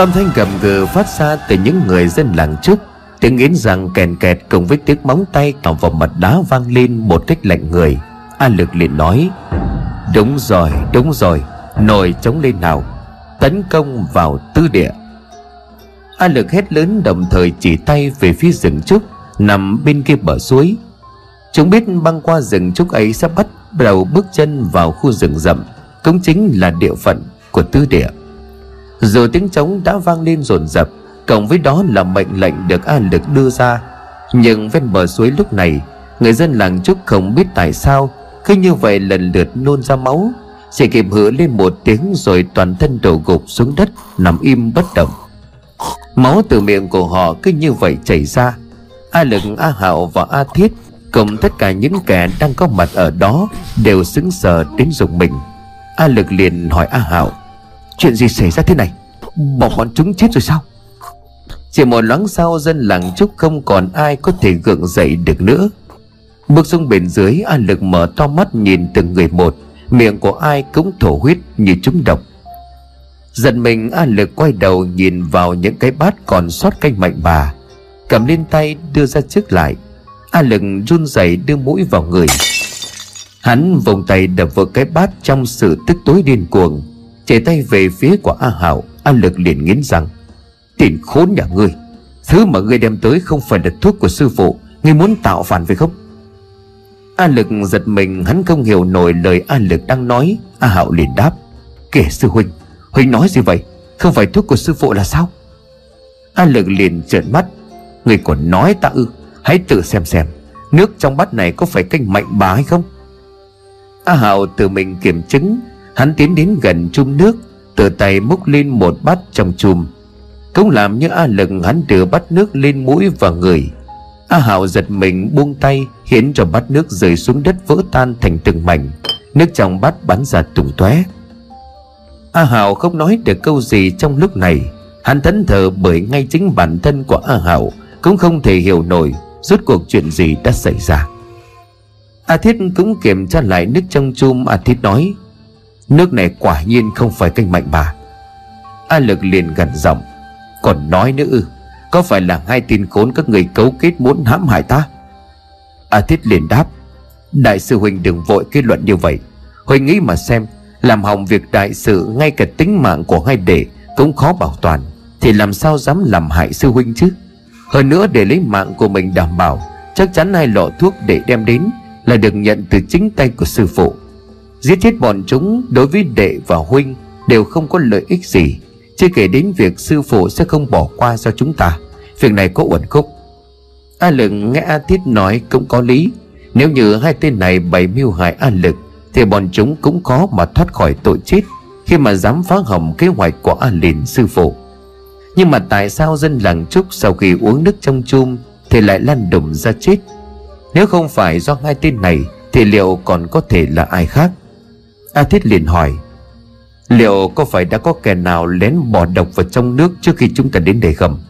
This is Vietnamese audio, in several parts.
Âm thanh gầm gừ phát ra từ những người dân làng trước, Tiếng nghiến răng kèn kẹt cùng với tiếng móng tay cào vào mặt đá vang lên một cách lạnh người. A lực liền nói Đúng rồi đúng rồi nổi chống lên nào Tấn công vào tư địa. A lực hét lớn đồng thời chỉ tay về phía rừng trúc Nằm bên kia bờ suối. Chúng biết băng qua rừng trúc ấy sẽ bắt đầu bước chân vào khu rừng rậm Cũng chính là địa phận của tư địa giờ tiếng trống đã vang lên rồn rập, Cộng với đó là mệnh lệnh được A lực đưa ra. Nhưng ven bờ suối lúc này, Người dân làng trúc không biết tại sao, Cứ như vậy lần lượt nôn ra máu. Chỉ kịp hứa lên một tiếng Rồi toàn thân đổ gục xuống đất, Nằm im bất động. Máu từ miệng của họ cứ như vậy chảy ra. A lực, A hạo và A thiết, Cùng tất cả những kẻ đang có mặt ở đó, Đều sững sờ đến dùng mình. A lực liền hỏi A hạo Chuyện gì xảy ra thế này? Bỏ bọn chúng chết rồi sao? Chỉ một loáng sau dân làng trúc không còn ai có thể gượng dậy được nữa. Bước xuống bên dưới, A lực mở to mắt nhìn từng người một. Miệng của ai cũng thổ huyết như trúng độc. Giận mình, A lực quay đầu nhìn vào những cái bát còn sót canh mạnh bà. Cầm lên tay đưa ra trước lại. A lực run rẩy đưa mũi vào người. Hắn vòng tay đập vào cái bát trong sự tức tối điên cuồng. Chạy tay về phía của A Hảo. A lực liền nghiến rằng Tiền khốn nhà ngươi, Thứ mà ngươi đem tới không phải là thuốc của sư phụ, Ngươi muốn tạo phản phải không? A lực giật mình, hắn không hiểu nổi lời A lực đang nói. A Hạo liền đáp, Kể sư huynh Huynh nói gì vậy? Không phải thuốc của sư phụ là sao? A lực liền trợn mắt Người còn nói ta ư? Hãy tự xem xem, Nước trong bát này có phải canh mạnh bà hay không? A Hạo tự mình kiểm chứng Hắn tiến đến gần chum nước Từ tay múc lên một bát trong chum. Cũng làm như A lực, hắn đưa bát nước lên mũi và người. A Hạo giật mình buông tay, Khiến cho bát nước rơi xuống đất vỡ tan thành từng mảnh. Nước trong bát bắn ra tung tóe. A Hạo không nói được câu gì trong lúc này. Hắn thẫn thờ bởi ngay chính bản thân của A Hạo, Cũng không thể hiểu nổi Rốt cuộc chuyện gì đã xảy ra. A Thiết cũng kiểm tra lại nước trong chum, A Thiết nói Nước này quả nhiên không phải canh mạnh bà A Lực liền gần giọng, Còn nói nữa ư Có phải là hai tin khốn các người cấu kết muốn hãm hại ta? A Thiết liền đáp, Đại sư Huynh đừng vội kết luận như vậy. Huynh nghĩ mà xem, Làm hỏng việc đại sự Ngay cả tính mạng của hai đệ Cũng khó bảo toàn, Thì làm sao dám làm hại sư Huynh chứ? Hơn nữa để lấy mạng của mình đảm bảo, Chắc chắn hai lọ thuốc để đem đến Là được nhận từ chính tay của sư phụ. Giết chết bọn chúng đối với đệ và huynh Đều không có lợi ích gì. Chưa kể đến việc sư phụ sẽ không bỏ qua cho chúng ta. Việc này có uẩn khúc. A lực nghe A Thiết nói cũng có lý. Nếu như hai tên này bày mưu hại A lực, Thì bọn chúng cũng khó mà thoát khỏi tội chết Khi mà dám phá hỏng kế hoạch của A Lìn sư phụ. Nhưng mà tại sao dân làng Trúc sau khi uống nước trong chum Thì lại lăn đùng ra chết? Nếu không phải do hai tên này, Thì liệu còn có thể là ai khác? A Thiết liền hỏi, Liệu có phải đã có kẻ nào lén bỏ độc vào trong nước Trước khi chúng ta đến đây không?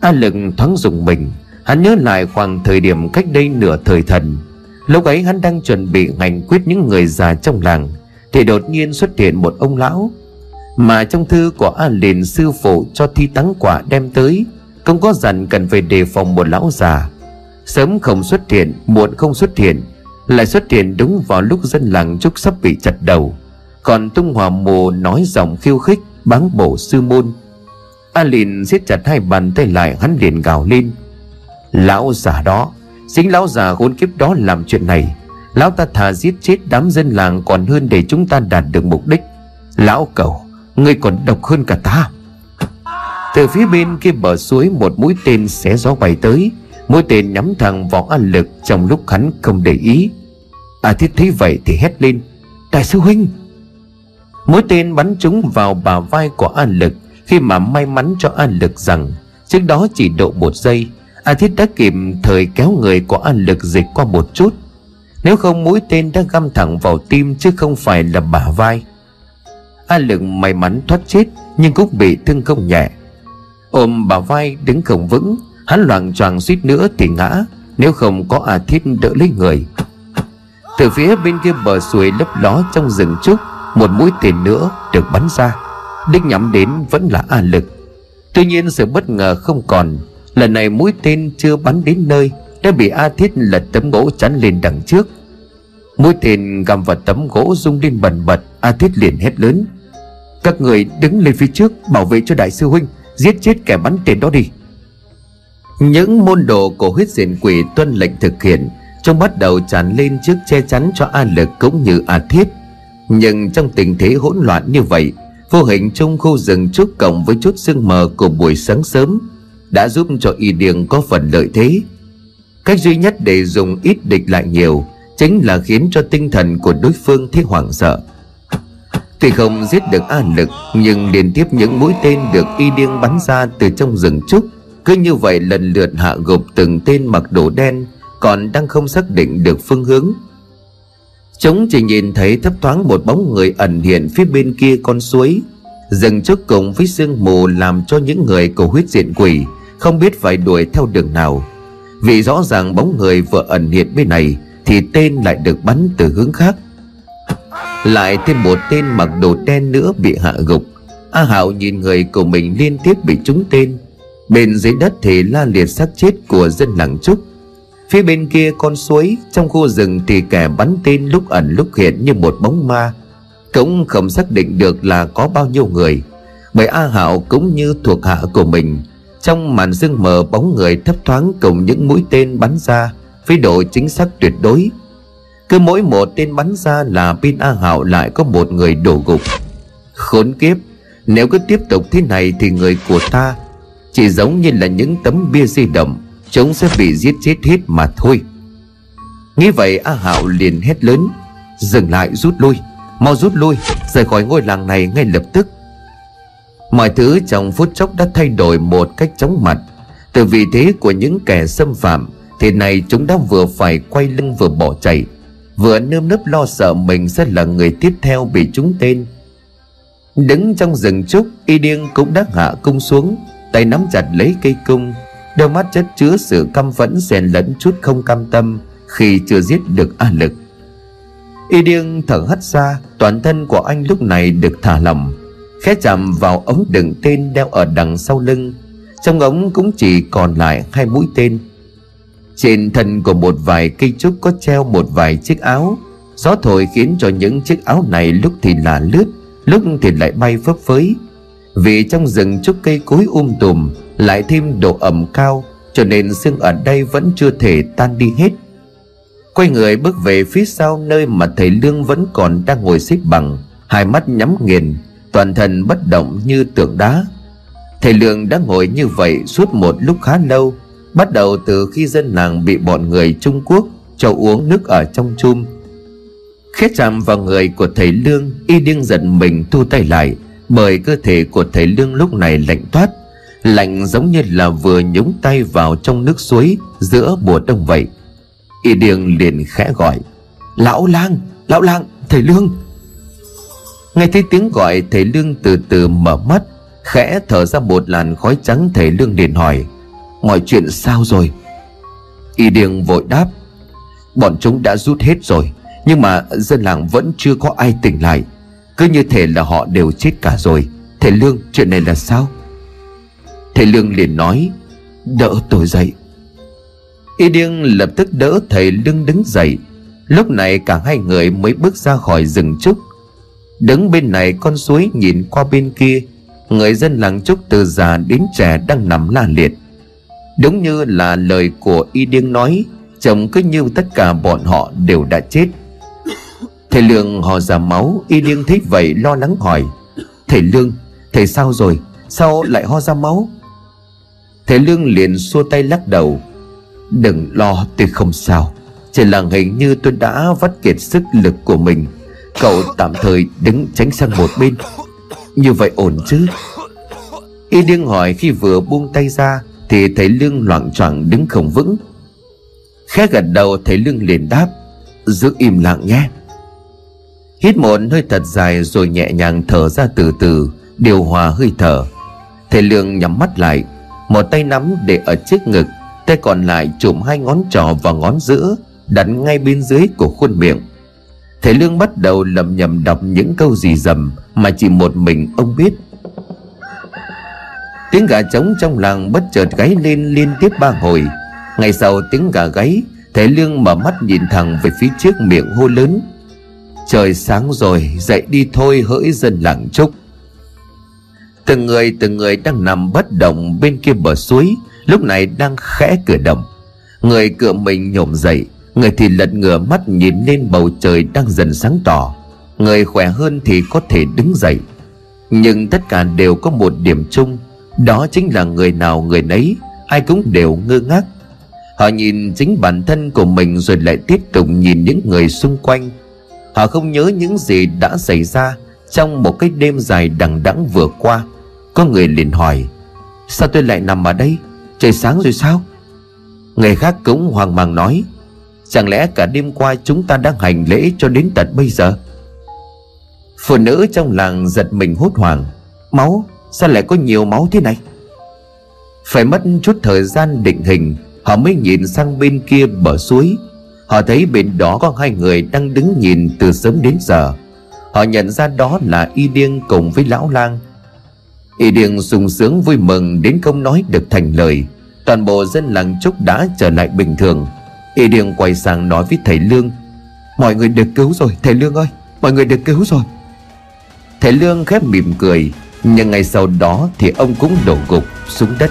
A Lực thoáng dùng mình, Hắn nhớ lại khoảng thời điểm cách đây nửa thời thần. Lúc ấy hắn đang chuẩn bị hành quyết những người già trong làng, Thì đột nhiên xuất hiện một ông lão. Mà trong thư của A liền, sư phụ cho thi tắng quả đem tới Không có dặn cần phải đề phòng một lão già. Sớm không xuất hiện, Muộn không xuất hiện lại xuất hiện đúng vào lúc dân làng trúc sắp bị chặt đầu. Còn tung hòa mồ nói giọng khiêu khích, Báng bổ sư môn. A lìn siết chặt hai bàn tay lại, Hắn liền gào lên. Lão già đó, Chính lão già khốn kiếp đó làm chuyện này. Lão ta thà giết chết đám dân làng Còn hơn để chúng ta đạt được mục đích. Lão cầu Ngươi còn độc hơn cả ta. Từ phía bên kia bờ suối, Một mũi tên xé gió bay tới. Mũi tên nhắm thẳng vào a Lực Trong lúc hắn không để ý. A Thiết thấy vậy thì hét lên, Đại sư huynh! Mũi tên bắn trúng vào bà vai của An Lực, Khi mà may mắn cho An Lực rằng Trước đó chỉ độ một giây, A Thiết đã kịp thời kéo người của An Lực dịch qua một chút. Nếu không, mũi tên đã găm thẳng vào tim Chứ không phải là bả vai. A Lực may mắn thoát chết, Nhưng cũng bị thương không nhẹ. Ôm bà vai đứng không vững, Hắn loạn choàng suýt nữa thì ngã, Nếu không có A Thiết đỡ lấy người. Từ phía bên kia bờ suối lấp ló trong rừng trúc Một mũi tên nữa được bắn ra. Đích nhắm đến vẫn là a lực. Tuy nhiên sự bất ngờ không còn. Lần này mũi tên chưa bắn đến nơi, đã bị a thiết lật tấm gỗ chắn lên đằng trước. Mũi tên găm vào tấm gỗ rung lên bần bật, a thiết liền hét lớn. Các người đứng lên phía trước, bảo vệ cho đại sư huynh, giết chết kẻ bắn tên đó đi. Những môn đồ của huyết diện quỷ tuân lệnh thực hiện trong bắt đầu tràn lên trước che chắn cho A Lực cũng như A Thiết. Nhưng trong tình thế hỗn loạn như vậy, Vô hình trong khu rừng trúc cộng với chút sương mờ của buổi sáng sớm Đã giúp cho y điền có phần lợi thế. Cách duy nhất để dùng ít địch lại nhiều Chính là khiến cho tinh thần của đối phương thấy hoảng sợ. Tuy không giết được A Lực Nhưng liên tiếp những mũi tên được y điên bắn ra từ trong rừng trúc cứ như vậy lần lượt hạ gục từng tên mặc đồ đen còn đang không xác định được phương hướng. Chúng chỉ nhìn thấy thấp thoáng một bóng người ẩn hiện phía bên kia con suối, Dừng trước cùng với sương mù làm cho những người cầu huyết diện quỷ Không biết phải đuổi theo đường nào. Vì rõ ràng bóng người vừa ẩn hiện bên này Thì tên lại được bắn từ hướng khác. Lại thêm một tên mặc đồ đen nữa bị hạ gục. A Hạo nhìn người của mình liên tiếp bị trúng tên. Bên dưới đất thì la liệt xác chết của dân làng Trúc. Phía bên kia con suối, Trong khu rừng thì kẻ bắn tên lúc ẩn lúc hiện như một bóng ma. Cũng không xác định được là có bao nhiêu người. Bởi A Hạo cũng như thuộc hạ của mình, Trong màn sương mờ bóng người thấp thoáng cùng những mũi tên bắn ra Với độ chính xác tuyệt đối. Cứ mỗi một tên bắn ra là pin A Hạo lại có một người đổ gục. Khốn kiếp, Nếu cứ tiếp tục thế này thì người của ta chỉ giống như là những tấm bia di động. Chúng sẽ bị giết chết hết mà thôi. Nghĩ vậy, A Hạo liền hét lớn, Dừng lại, rút lui. Mau rút lui, Rời khỏi ngôi làng này ngay lập tức. Mọi thứ trong phút chốc đã thay đổi một cách chóng mặt. Từ vị thế của những kẻ xâm phạm, Thì này chúng đã vừa phải quay lưng vừa bỏ chạy, Vừa nơm nớp lo sợ mình sẽ là người tiếp theo bị trúng tên. Đứng trong rừng trúc, Y điên cũng đã hạ cung xuống, tay nắm chặt lấy cây cung đôi mắt chất chứa sự căm phẫn xen lẫn chút không cam tâm khi chưa giết được a lực. Y điên thở hắt ra, toàn thân của anh lúc này được thả lỏng, khẽ chạm vào ống đựng tên đeo ở đằng sau lưng. Trong ống cũng chỉ còn lại hai mũi tên. Trên thân của một vài cây trúc có treo một vài chiếc áo. Gió thổi khiến cho những chiếc áo này lúc thì là lướt, lúc thì lại bay phấp phới vì trong rừng trúc cây cối um tùm, lại thêm độ ẩm cao, cho nên sương ở đây vẫn chưa thể tan đi hết. Quay người bước về phía sau nơi mà thầy lương vẫn còn đang ngồi xếp bằng, hai mắt nhắm nghiền, toàn thân bất động như tượng đá. Thầy lương đã ngồi như vậy suốt một lúc khá lâu, bắt đầu từ khi dân làng bị bọn người trung quốc cho uống nước ở trong chum. Khét chạm vào người của thầy lương, y điên giận mình thu tay lại bởi cơ thể của thầy lương lúc này lạnh toát lạnh giống như là vừa nhúng tay vào trong nước suối giữa mùa đông vậy. Y điền liền khẽ gọi, lão lang lão lang, thầy lương. Nghe thấy tiếng gọi, thầy lương từ từ mở mắt, khẽ thở ra một làn khói trắng, thầy lương liền hỏi, mọi chuyện sao rồi? Y điền vội đáp, bọn chúng đã rút hết rồi, nhưng mà dân làng vẫn chưa có ai tỉnh lại cứ như thể là họ đều chết cả rồi. Thầy Lương, chuyện này là sao? Thầy Lương liền nói, Đỡ tôi dậy. Y điêng lập tức đỡ thầy Lương đứng dậy. Lúc này cả hai người mới bước ra khỏi rừng trúc. Đứng bên này con suối nhìn qua bên kia, Người dân làng trúc từ già đến trẻ đang nằm la liệt. Đúng như là lời của Y điêng nói, Chồng cứ như tất cả bọn họ đều đã chết. Thầy Lương hò ra máu, Y Liêng thấy vậy lo lắng hỏi. Thầy Lương, Thầy sao rồi? Sao lại ho ra máu? Thầy Lương liền xua tay lắc đầu. Đừng lo, tôi không sao. Chỉ là hình như tôi đã vắt kiệt sức lực của mình. Cậu tạm thời đứng tránh sang một bên. Như vậy ổn chứ? Y điên hỏi khi vừa buông tay ra, Thì thầy Lương loạn choạng đứng không vững. Khẽ gật đầu, thầy Lương liền đáp. Giữ im lặng nhé. Hít một hơi thật dài rồi nhẹ nhàng thở ra từ từ, Điều hòa hơi thở. Thầy Lương nhắm mắt lại, Một tay nắm để ở trước ngực, Tay còn lại chụm hai ngón trỏ và ngón giữa, Đặt ngay bên dưới của khuôn miệng. Thầy Lương bắt đầu lầm nhầm đọc những câu gì dầm Mà chỉ một mình ông biết. Tiếng gà trống trong làng bất chợt gáy lên liên tiếp ba hồi. Ngày sau tiếng gà gáy, Thầy Lương mở mắt nhìn thẳng về phía trước miệng hô lớn. Trời sáng rồi, dậy đi thôi, hỡi dân làng trúc. Từng người từng người đang nằm bất động bên kia bờ suối, Lúc này đang khẽ cử động. Người cựa mình nhổm dậy, Người thì lật ngửa mắt nhìn lên bầu trời đang dần sáng tỏ. Người khỏe hơn thì có thể đứng dậy. Nhưng tất cả đều có một điểm chung, Đó chính là người nào người nấy, Ai cũng đều ngơ ngác. Họ nhìn chính bản thân của mình rồi lại tiếp tục nhìn những người xung quanh Họ không nhớ những gì đã xảy ra Trong một cái đêm dài đằng đẵng vừa qua. Có người liền hỏi, Sao tôi lại nằm ở đây? Trời sáng rồi sao? Người khác cũng hoang mang nói, Chẳng lẽ cả đêm qua chúng ta đang hành lễ cho đến tận bây giờ? Phụ nữ trong làng giật mình hốt hoảng, Máu, Sao lại có nhiều máu thế này? Phải mất chút thời gian định hình, Họ mới nhìn sang bên kia bờ suối. Họ thấy bên đó có hai người đang đứng nhìn từ sớm đến giờ. Họ nhận ra đó là Y Điêng cùng với Lão Lang. Y Điêng sung sướng vui mừng đến không nói được thành lời. Toàn bộ dân làng Trúc đã trở lại bình thường. Y Điêng quay sang nói với thầy Lương, Mọi người được cứu rồi, thầy Lương ơi, Mọi người được cứu rồi. Thầy Lương khép mỉm cười, Nhưng ngay sau đó thì ông cũng đổ gục xuống đất.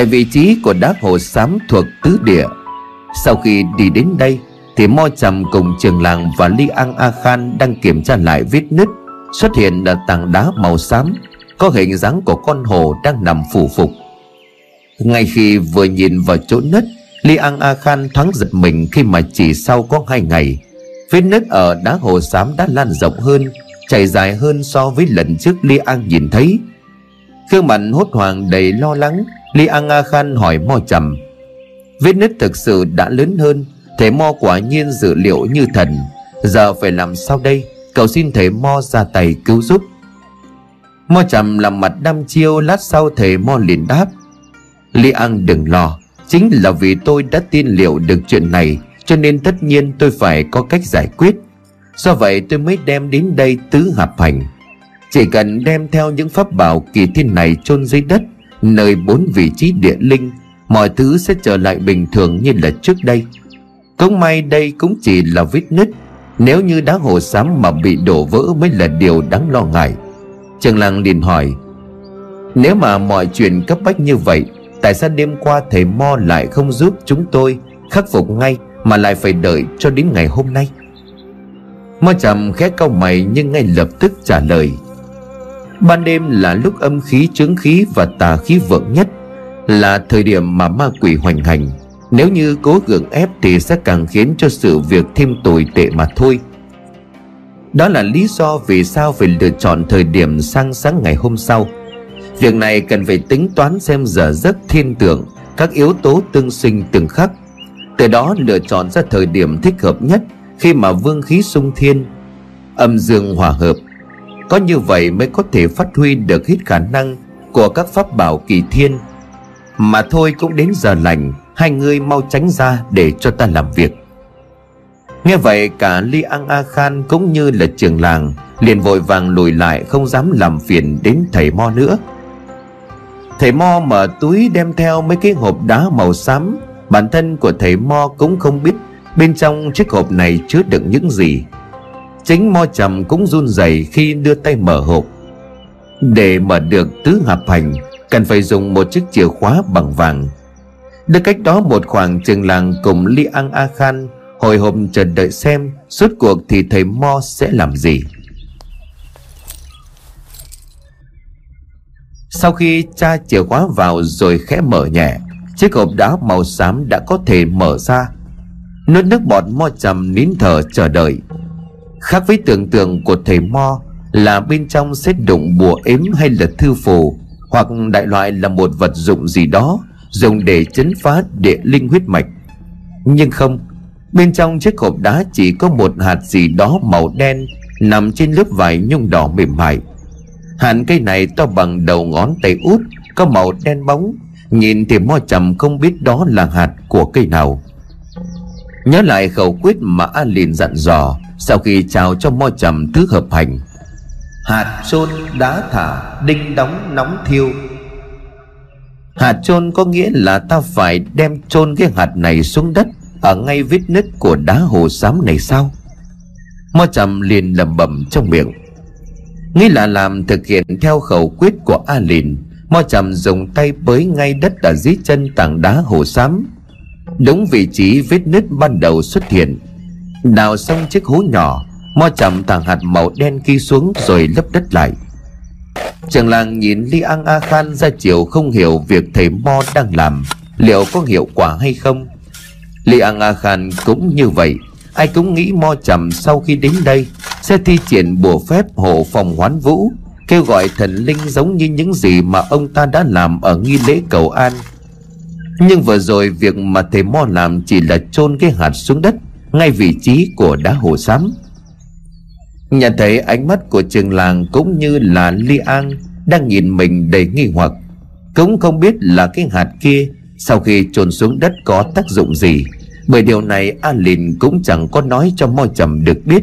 Tại vị trí của đá hồ xám thuộc tứ địa. Sau khi đi đến đây, thì mo trầm cùng trường làng và ly an a khan đang kiểm tra lại vết nứt. Xuất hiện là tảng đá màu xám, có hình dáng của con hồ đang nằm phủ phục. Ngay khi vừa nhìn vào chỗ nứt, Li An A Khan thoáng giật mình khi mà chỉ sau có hai ngày, Vết nứt ở đá hồ xám đã lan rộng hơn Chảy dài hơn so với lần trước Li An nhìn thấy. Khương mặt hốt hoảng đầy lo lắng, Li An A Khan hỏi Mo trầm. Vết nứt thực sự đã lớn hơn Thầy Mo quả nhiên dự liệu như thần. Giờ phải làm sao đây? Cầu xin thầy Mo ra tay cứu giúp. Mo trầm làm mặt đăm chiêu, Lát sau thầy Mo liền đáp. Li An đừng lo, Chính là vì tôi đã tin liệu được chuyện này, Cho nên tất nhiên tôi phải có cách giải quyết. Do vậy tôi mới đem đến đây tứ hợp hành. Chỉ cần đem theo những pháp bảo kỳ thiên này chôn dưới đất, Nơi bốn vị trí địa linh, Mọi thứ sẽ trở lại bình thường như là trước đây. Cũng may đây cũng chỉ là vết nứt, Nếu như đá hồ xám mà bị đổ vỡ mới là điều đáng lo ngại. Trường làng liền hỏi, Nếu mà mọi chuyện cấp bách như vậy, Tại sao đêm qua thầy Mo lại không giúp chúng tôi Khắc phục ngay Mà lại phải đợi cho đến ngày hôm nay? Mo trầm khẽ cau mày Nhưng ngay lập tức trả lời Ban đêm là lúc âm khí chứng khí và tà khí vượng nhất, Là thời điểm mà ma quỷ hoành hành. Nếu như cố gượng ép thì sẽ càng khiến cho sự việc thêm tồi tệ mà thôi. Đó là lý do vì sao phải lựa chọn thời điểm sang sáng ngày hôm sau. Việc này cần phải tính toán xem giờ giấc thiên tượng, Các yếu tố tương sinh từng khắc. Từ đó lựa chọn ra thời điểm thích hợp nhất Khi mà vương khí sung thiên, Âm dương hòa hợp có như vậy mới có thể phát huy được hết khả năng Của các pháp bảo kỳ thiên. Mà thôi cũng đến giờ lành, Hai người mau tránh ra để cho ta làm việc. Nghe vậy, cả Li An A Khan cũng như là trường làng liền vội vàng lùi lại, không dám làm phiền đến thầy Mo nữa. Thầy Mo mở túi đem theo mấy cái hộp đá màu xám. Bản thân của thầy Mo cũng không biết Bên trong chiếc hộp này chứa đựng những gì. Chính mo trầm cũng run rẩy khi đưa tay mở hộp. Để mở được tứ hợp hành, Cần phải dùng một chiếc chìa khóa bằng vàng. Được cách đó một khoảng, trường làng cùng Li An A Khan Hồi hộp chờ đợi xem Suốt cuộc thì thầy Mo sẽ làm gì. Sau khi cha chìa khóa vào rồi khẽ mở nhẹ, Chiếc hộp đá màu xám đã có thể mở ra. Nuốt nước bọt mo trầm nín thở chờ đợi. Khác với tưởng tượng của thầy mo Là bên trong sẽ đụng bùa ếm hay là thư phù, Hoặc đại loại là một vật dụng gì đó Dùng để chấn phá địa linh huyết mạch. Nhưng không, Bên trong chiếc hộp đá chỉ có một hạt gì đó màu đen Nằm trên lớp vải nhung đỏ mềm mại. Hạt cây này to bằng đầu ngón tay út, Có màu đen bóng. Nhìn thì mo trầm không biết đó là hạt của cây nào. Nhớ lại khẩu quyết mà A liền dặn dò. Sau khi chào cho mo trầm thứ hợp hành Hạt chôn đá thả Đinh đóng nóng thiêu. Hạt chôn có nghĩa là ta phải đem chôn cái hạt này xuống đất Ở ngay vết nứt của đá hồ xám này sao? Mo trầm liền lẩm bẩm trong miệng. Nghĩ là làm thực hiện theo khẩu quyết của A Lìn Mo trầm dùng tay bới ngay đất ở dưới chân tảng đá hồ xám. Đúng vị trí vết nứt ban đầu xuất hiện Đào xong chiếc hố nhỏ, Mo chậm tảng hạt màu đen kia xuống rồi lấp đất lại. Trường làng nhìn Li An A Khan ra chiều không hiểu việc thầy Mo đang làm, Liệu có hiệu quả hay không? Li An A Khan cũng như vậy, Ai cũng nghĩ Mo chậm sau khi đến đây Sẽ thi triển bùa phép hộ phòng hoán vũ, Kêu gọi thần linh giống như những gì mà ông ta đã làm ở nghi lễ cầu an. Nhưng vừa rồi việc mà thầy Mo làm chỉ là chôn cái hạt xuống đất. Ngay vị trí của đá hồ xám. Nhận thấy ánh mắt của trường làng cũng như là Li An Đang nhìn mình đầy nghi hoặc, Cũng không biết là cái hạt kia Sau khi chôn xuống đất có tác dụng gì, Bởi điều này A Lìn cũng chẳng có nói cho Mo Trầm được biết.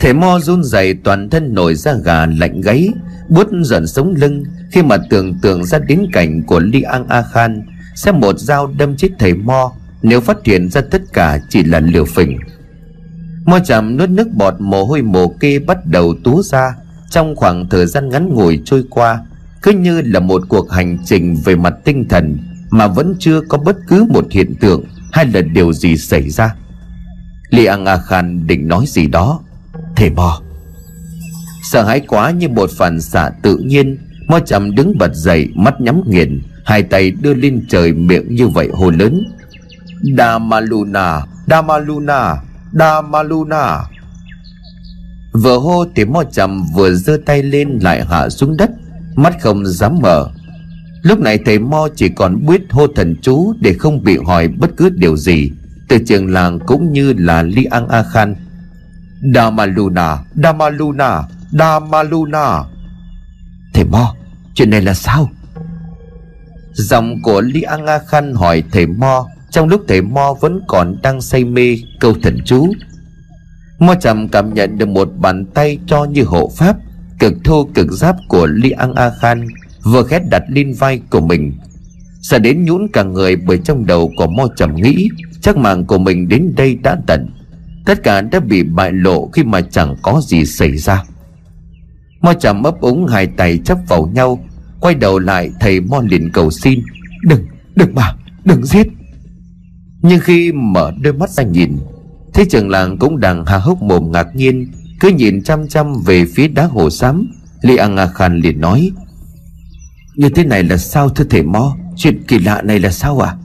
Thầy Mo run rẩy toàn thân nổi ra gà lạnh gáy Bút dần sống lưng Khi mà tưởng tượng ra đến cảnh của Li An A Khan Sẽ một dao đâm chết thầy Mo nếu phát hiện ra tất cả chỉ là liều phình. Mo chạm nuốt nước bọt mồ hôi mồ kê bắt đầu tú ra. Trong khoảng thời gian ngắn ngủi trôi qua, Cứ như là một cuộc hành trình về mặt tinh thần Mà vẫn chưa có bất cứ một hiện tượng Hay là điều gì xảy ra. Li ang A Khan định nói gì đó. Thề Mo Sợ hãi quá như một phản xạ tự nhiên, Mo chậm đứng bật dậy, Mắt nhắm nghiền, Hai tay đưa lên trời miệng như vậy hồ lớn. Damaluna Damaluna Damaluna. Vừa hô thì mo chậm vừa giơ tay lên lại hạ xuống đất, Mắt không dám mở. Lúc này thầy Mo chỉ còn biết hô thần chú Để không bị hỏi bất cứ điều gì. Từ trường làng cũng như là Li An A Khan. Damaluna Damaluna Damaluna. Thầy Mo Chuyện này là sao? Giọng của Li An A Khan hỏi thầy Mo trong lúc thầy Mo vẫn còn đang say mê câu thần chú Mo chậm cảm nhận được một bàn tay cho như hộ pháp Cực thô cực giáp của Li An A Khan Vừa khét đặt lên vai của mình. Sợ đến nhũn cả người bởi trong đầu của Mo trầm nghĩ Chắc mạng của mình đến đây đã tận. Tất cả đã bị bại lộ khi mà chẳng có gì xảy ra. Mo trầm ấp úng hai tay chấp vào nhau Quay đầu lại thầy Mo liền cầu xin Đừng, đừng mà, đừng giết. Nhưng khi mở đôi mắt ra nhìn Thế trường làng cũng đang hà hốc mồm ngạc nhiên, Cứ nhìn chăm chăm về phía đá hồ xám Li Ang A Khan liền nói, Như thế này là sao, thưa thể Mo? Chuyện kỳ lạ này là sao à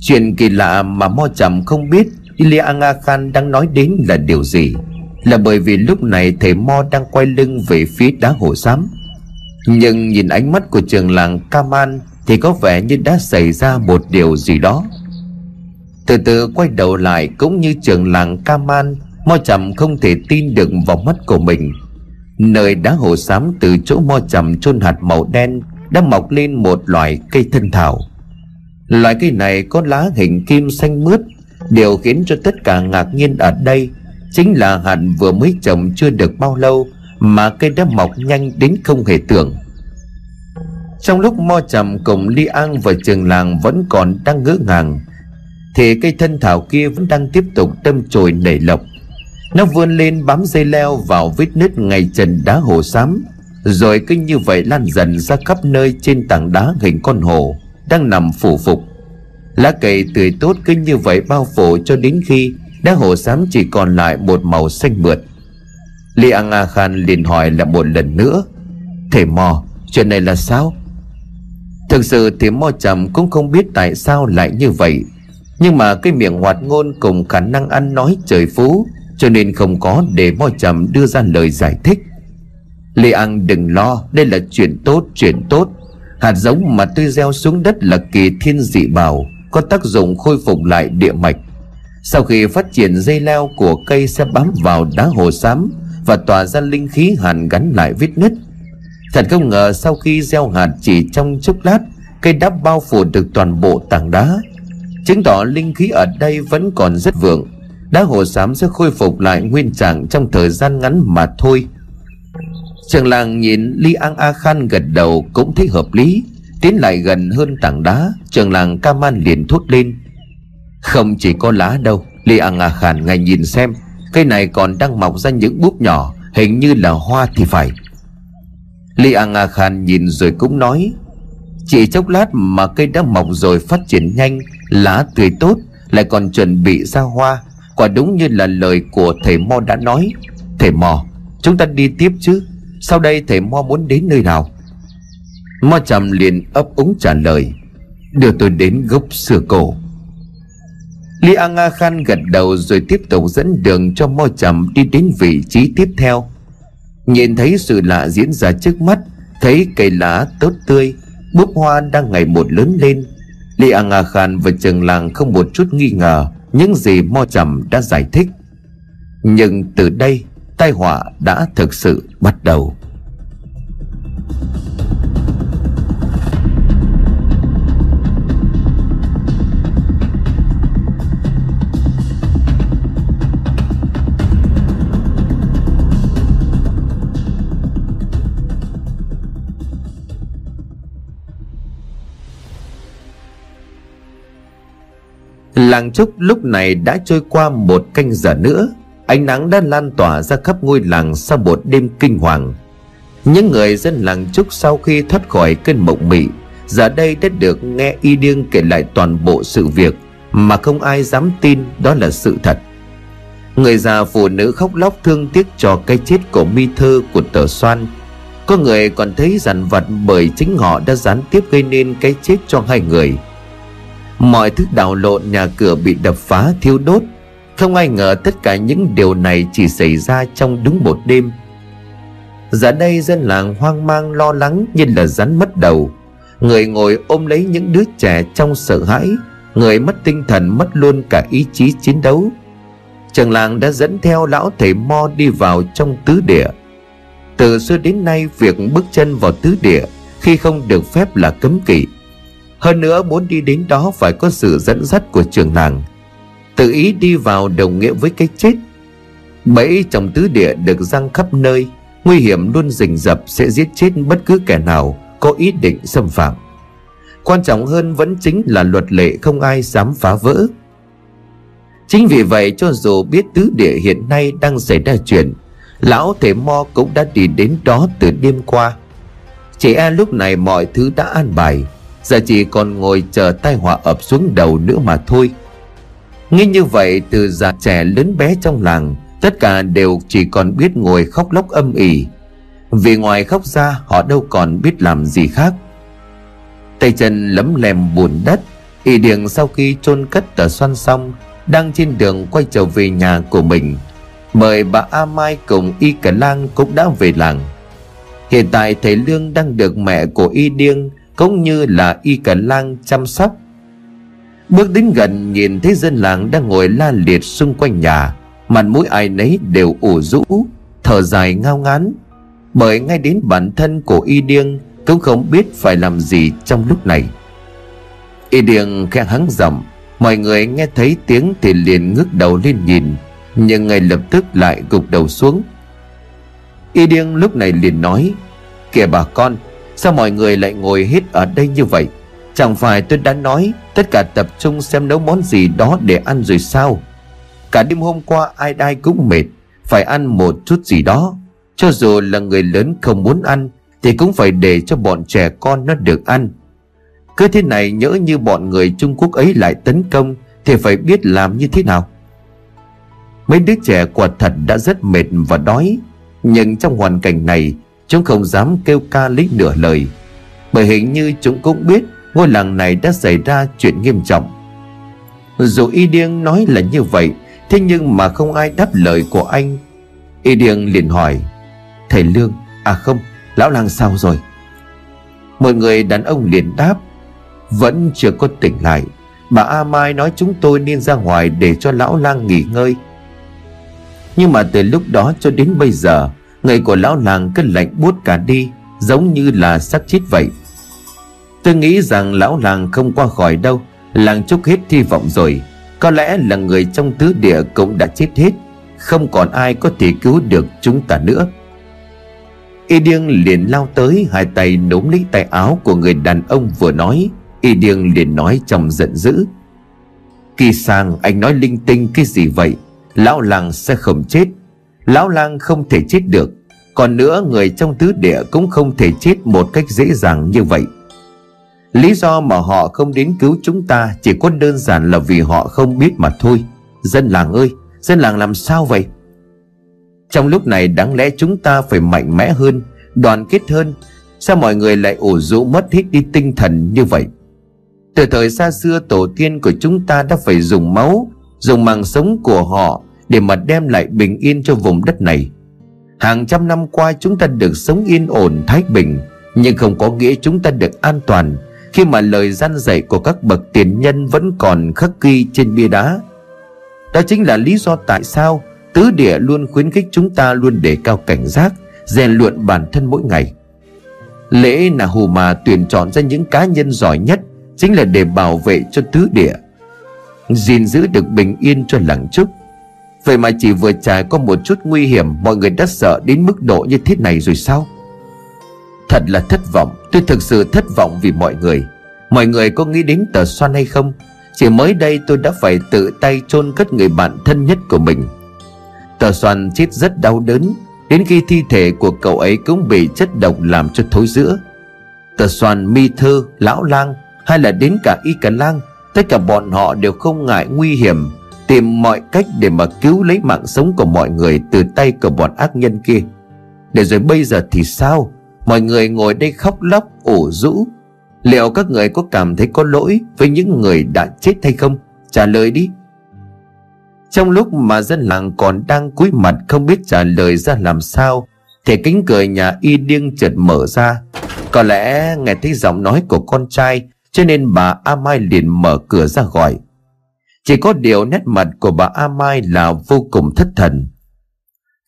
Chuyện kỳ lạ mà Mo chậm không biết Li Ang A Khan đang nói đến là điều gì? Là bởi vì lúc này thầy Mo đang quay lưng về phía đá hồ xám. Nhưng nhìn ánh mắt của trường làng Kaman Thì có vẻ như đã xảy ra một điều gì đó. Từ từ quay đầu lại cũng như trường làng Kaman, Mo chậm không thể tin được vào mắt của mình. Nơi đá hồ xám từ chỗ mo chậm chôn hạt màu đen Đã mọc lên một loại cây thân thảo. Loại cây này có lá hình kim xanh mướt, Điều khiến cho tất cả ngạc nhiên ở đây Chính là hạt vừa mới trồng chưa được bao lâu Mà cây đã mọc nhanh đến không hề tưởng. Trong lúc Mo Trầm cùng Li An và trường làng vẫn còn đang ngỡ ngàng thì cây thân thảo kia vẫn đang tiếp tục đâm chồi nảy lộc. Nó vươn lên bám dây leo vào vết nứt ngay trần đá hồ xám, Rồi cứ như vậy lan dần ra khắp nơi trên tảng đá hình con hồ Đang nằm phủ phục. Lá cây tươi tốt cứ như vậy bao phủ cho đến khi Đá hồ xám chỉ còn lại một màu xanh mượt. Li An A Khan liền hỏi lại một lần nữa, Thầy mò Chuyện này là sao? Thực sự thì mo trầm cũng không biết tại sao lại như vậy. Nhưng mà cái miệng hoạt ngôn cùng khả năng ăn nói trời phú, Cho nên không có để mo trầm đưa ra lời giải thích. Lê An đừng lo, Đây là chuyện tốt chuyện tốt. Hạt giống mà tôi gieo xuống đất là kỳ thiên dị bảo, Có tác dụng khôi phục lại địa mạch. Sau khi phát triển dây leo của cây sẽ bám vào đá hồ xám Và tỏa ra linh khí hàn gắn lại vết nứt. Thật không ngờ sau khi gieo hạt chỉ trong chốc lát, Cây đã bao phủ được toàn bộ tảng đá. Chứng tỏ linh khí ở đây vẫn còn rất vượng. Đá hồ xám sẽ khôi phục lại nguyên trạng trong thời gian ngắn mà thôi. Trường làng nhìn Li An A Khan gật đầu cũng thấy hợp lý. Tiến lại gần hơn tảng đá, Trường làng Kaman liền thốt lên. Không chỉ có lá đâu, Li An A Khan ngài nhìn xem. Cây này còn đang mọc ra những búp nhỏ, Hình như là hoa thì phải. Li An A Khan nhìn rồi cũng nói. Chỉ chốc lát mà cây đã mọc rồi phát triển nhanh, Lá tươi tốt, Lại còn chuẩn bị ra hoa. Quả đúng như là lời của thầy Mo đã nói. Thầy Mo, Chúng ta đi tiếp chứ. Sau đây thầy Mo muốn đến nơi nào? Mo trầm liền ấp úng trả lời. Đưa tôi đến gốc xưa cổ. Li Anga Khan gật đầu rồi tiếp tục dẫn đường cho Mo trầm đi đến vị trí tiếp theo. Nhìn thấy sự lạ diễn ra trước mắt, Thấy cây lá tốt tươi Búp hoa đang ngày một lớn lên. Li Anga Khan và trường làng không một chút nghi ngờ, Những gì Mo Trầm đã giải thích. Nhưng từ đây, tai họa đã thực sự bắt đầu. Làng Trúc lúc này đã trôi qua một canh giờ nữa. Ánh nắng đã lan tỏa ra khắp ngôi làng sau một đêm kinh hoàng. Những người dân làng Trúc sau khi thoát khỏi cơn mộng mị, Giờ đây đã được nghe y điêng kể lại toàn bộ sự việc Mà không ai dám tin đó là sự thật. Người già phụ nữ khóc lóc thương tiếc cho cái chết của mi thơ của tờ xoan Có người còn thấy dằn vặt bởi chính họ đã gián tiếp gây nên cái chết cho hai người. Mọi thứ đảo lộn, nhà cửa bị đập phá, thiêu đốt. Không ai ngờ tất cả những điều này chỉ xảy ra trong đúng một đêm. Giờ đây dân làng hoang mang, lo lắng như là rắn mất đầu. Người ngồi ôm lấy những đứa trẻ trong sợ hãi. Người mất tinh thần, mất luôn cả ý chí chiến đấu. Trường làng đã dẫn theo lão thầy Mo đi vào trong tứ địa. Từ xưa đến nay, việc bước chân vào tứ địa Khi không được phép là cấm kỵ hơn nữa muốn đi đến đó phải có sự dẫn dắt của trường làng Tự ý đi vào đồng nghĩa với cái chết. Bẫy trong tứ địa được răng khắp nơi, Nguy hiểm luôn rình rập sẽ giết chết bất cứ kẻ nào Có ý định xâm phạm. Quan trọng hơn vẫn chính là luật lệ không ai dám phá vỡ. Chính vì vậy cho dù biết tứ địa hiện nay đang xảy ra chuyện, Lão thể mo cũng đã đi đến đó từ đêm qua. Chỉ e lúc này mọi thứ đã an bài. Giờ chỉ còn ngồi chờ tai họa ập xuống đầu nữa mà thôi. Nghĩ như vậy, từ già trẻ lớn bé trong làng, Tất cả đều chỉ còn biết ngồi khóc lóc âm ỉ. Vì ngoài khóc ra, họ đâu còn biết làm gì khác. Tay chân lấm lem bùn đất Y Điền sau khi chôn cất tờ xoăn xong, Đang trên đường quay trở về nhà của mình. Mời bà A Mai cùng Y Cả Lang cũng đã về làng. Hiện tại thầy Lương đang được mẹ của Y Điêng cũng như là y cả lang chăm sóc. Bước đến gần, nhìn thấy dân làng đang ngồi la liệt xung quanh nhà, mặt mũi ai nấy đều ủ rũ, thở dài ngao ngán. Bởi ngay đến bản thân của y điêng cũng không biết phải làm gì trong lúc này. Y điêng khẽ hắng giọng, mọi người nghe thấy tiếng thì liền ngước đầu lên nhìn, nhưng ngay lập tức lại gục đầu xuống. Y điêng lúc này liền nói, kìa bà con Sao mọi người lại ngồi hết ở đây như vậy? Chẳng phải tôi đã nói Tất cả tập trung xem nấu món gì đó để ăn rồi sao? Cả đêm hôm qua ai ai cũng mệt, Phải ăn một chút gì đó. Cho dù là người lớn không muốn ăn, Thì cũng phải để cho bọn trẻ con nó được ăn. Cứ thế này nhỡ như bọn người Trung Quốc ấy lại tấn công, Thì phải biết làm như thế nào. Mấy đứa trẻ quả thật đã rất mệt và đói, Nhưng trong hoàn cảnh này Chúng không dám kêu ca lý nửa lời. Bởi hình như chúng cũng biết Ngôi làng này đã xảy ra chuyện nghiêm trọng. Dù Y Điêng nói là như vậy, Thế nhưng mà không ai đáp lời của anh. Y Điêng liền hỏi, Thầy Lương À không, Lão làng sao rồi? Một người đàn ông liền đáp, Vẫn chưa có tỉnh lại Bà A Mai nói chúng tôi nên ra ngoài Để cho lão lang nghỉ ngơi. Nhưng mà từ lúc đó cho đến bây giờ Người của lão làng cứ lạnh buốt cả đi, Giống như là xác chết vậy. Tôi nghĩ rằng lão làng không qua khỏi đâu, Làng chúc hết hy vọng rồi. Có lẽ là người trong tứ địa cũng đã chết hết, Không còn ai có thể cứu được chúng ta nữa. Y điêng liền lao tới, Hai tay nốm lấy tay áo của người đàn ông vừa nói. Y điêng liền nói trong giận dữ. Kỳ sang anh nói linh tinh cái gì vậy? Lão làng sẽ không chết. Lão lang không thể chết được. Còn nữa, người trong tứ địa cũng không thể chết một cách dễ dàng như vậy. Lý do mà họ không đến cứu chúng ta Chỉ có đơn giản là vì họ không biết mà thôi. Dân làng ơi, Dân làng làm sao vậy? Trong lúc này, đáng lẽ chúng ta phải mạnh mẽ hơn, Đoàn kết hơn. Sao mọi người lại ủ rũ mất hết đi tinh thần như vậy? Từ thời xa xưa, tổ tiên của chúng ta đã phải dùng máu, Dùng mạng sống của họ để mà đem lại bình yên cho vùng đất này. Hàng trăm năm qua chúng ta được sống yên ổn, thái bình, Nhưng không có nghĩa chúng ta được an toàn khi mà lời gian dạy của các bậc tiền nhân vẫn còn khắc ghi trên bia đá. Đó chính là lý do tại sao tứ địa luôn khuyến khích chúng ta luôn đề cao cảnh giác, rèn luyện bản thân mỗi ngày. Lễ là hù mà tuyển chọn ra những cá nhân giỏi nhất chính là để bảo vệ cho tứ địa, gìn giữ được bình yên cho làng trúc vậy mà chỉ vừa trải qua một chút nguy hiểm mọi người đã sợ đến mức độ như thế này rồi sao? Thật là thất vọng Tôi thực sự thất vọng vì mọi người. Mọi người có nghĩ đến tờ xoan hay không? Chỉ mới đây tôi đã phải tự tay chôn cất người bạn thân nhất của mình. Tờ xoan chết rất đau đớn Đến khi thi thể của cậu ấy cũng bị chất độc làm cho thối giữa. Tờ xoan mi thơ, lão lang Hay là đến cả y cả lang Tất cả bọn họ đều không ngại nguy hiểm. Tìm mọi cách để mà cứu lấy mạng sống của mọi người Từ tay của bọn ác nhân kia. Để rồi bây giờ thì sao? Mọi người ngồi đây khóc lóc, ủ rũ. Liệu các người có cảm thấy có lỗi Với những người đã chết hay không? Trả lời đi. Trong lúc mà dân làng còn đang cúi mặt Không biết trả lời ra làm sao, Thì cánh cửa nhà y điêng chợt mở ra. Có lẽ nghe thấy giọng nói của con trai, Cho nên bà A Mai liền mở cửa ra gọi. Chỉ có điều nét mặt của bà A Mai là vô cùng thất thần.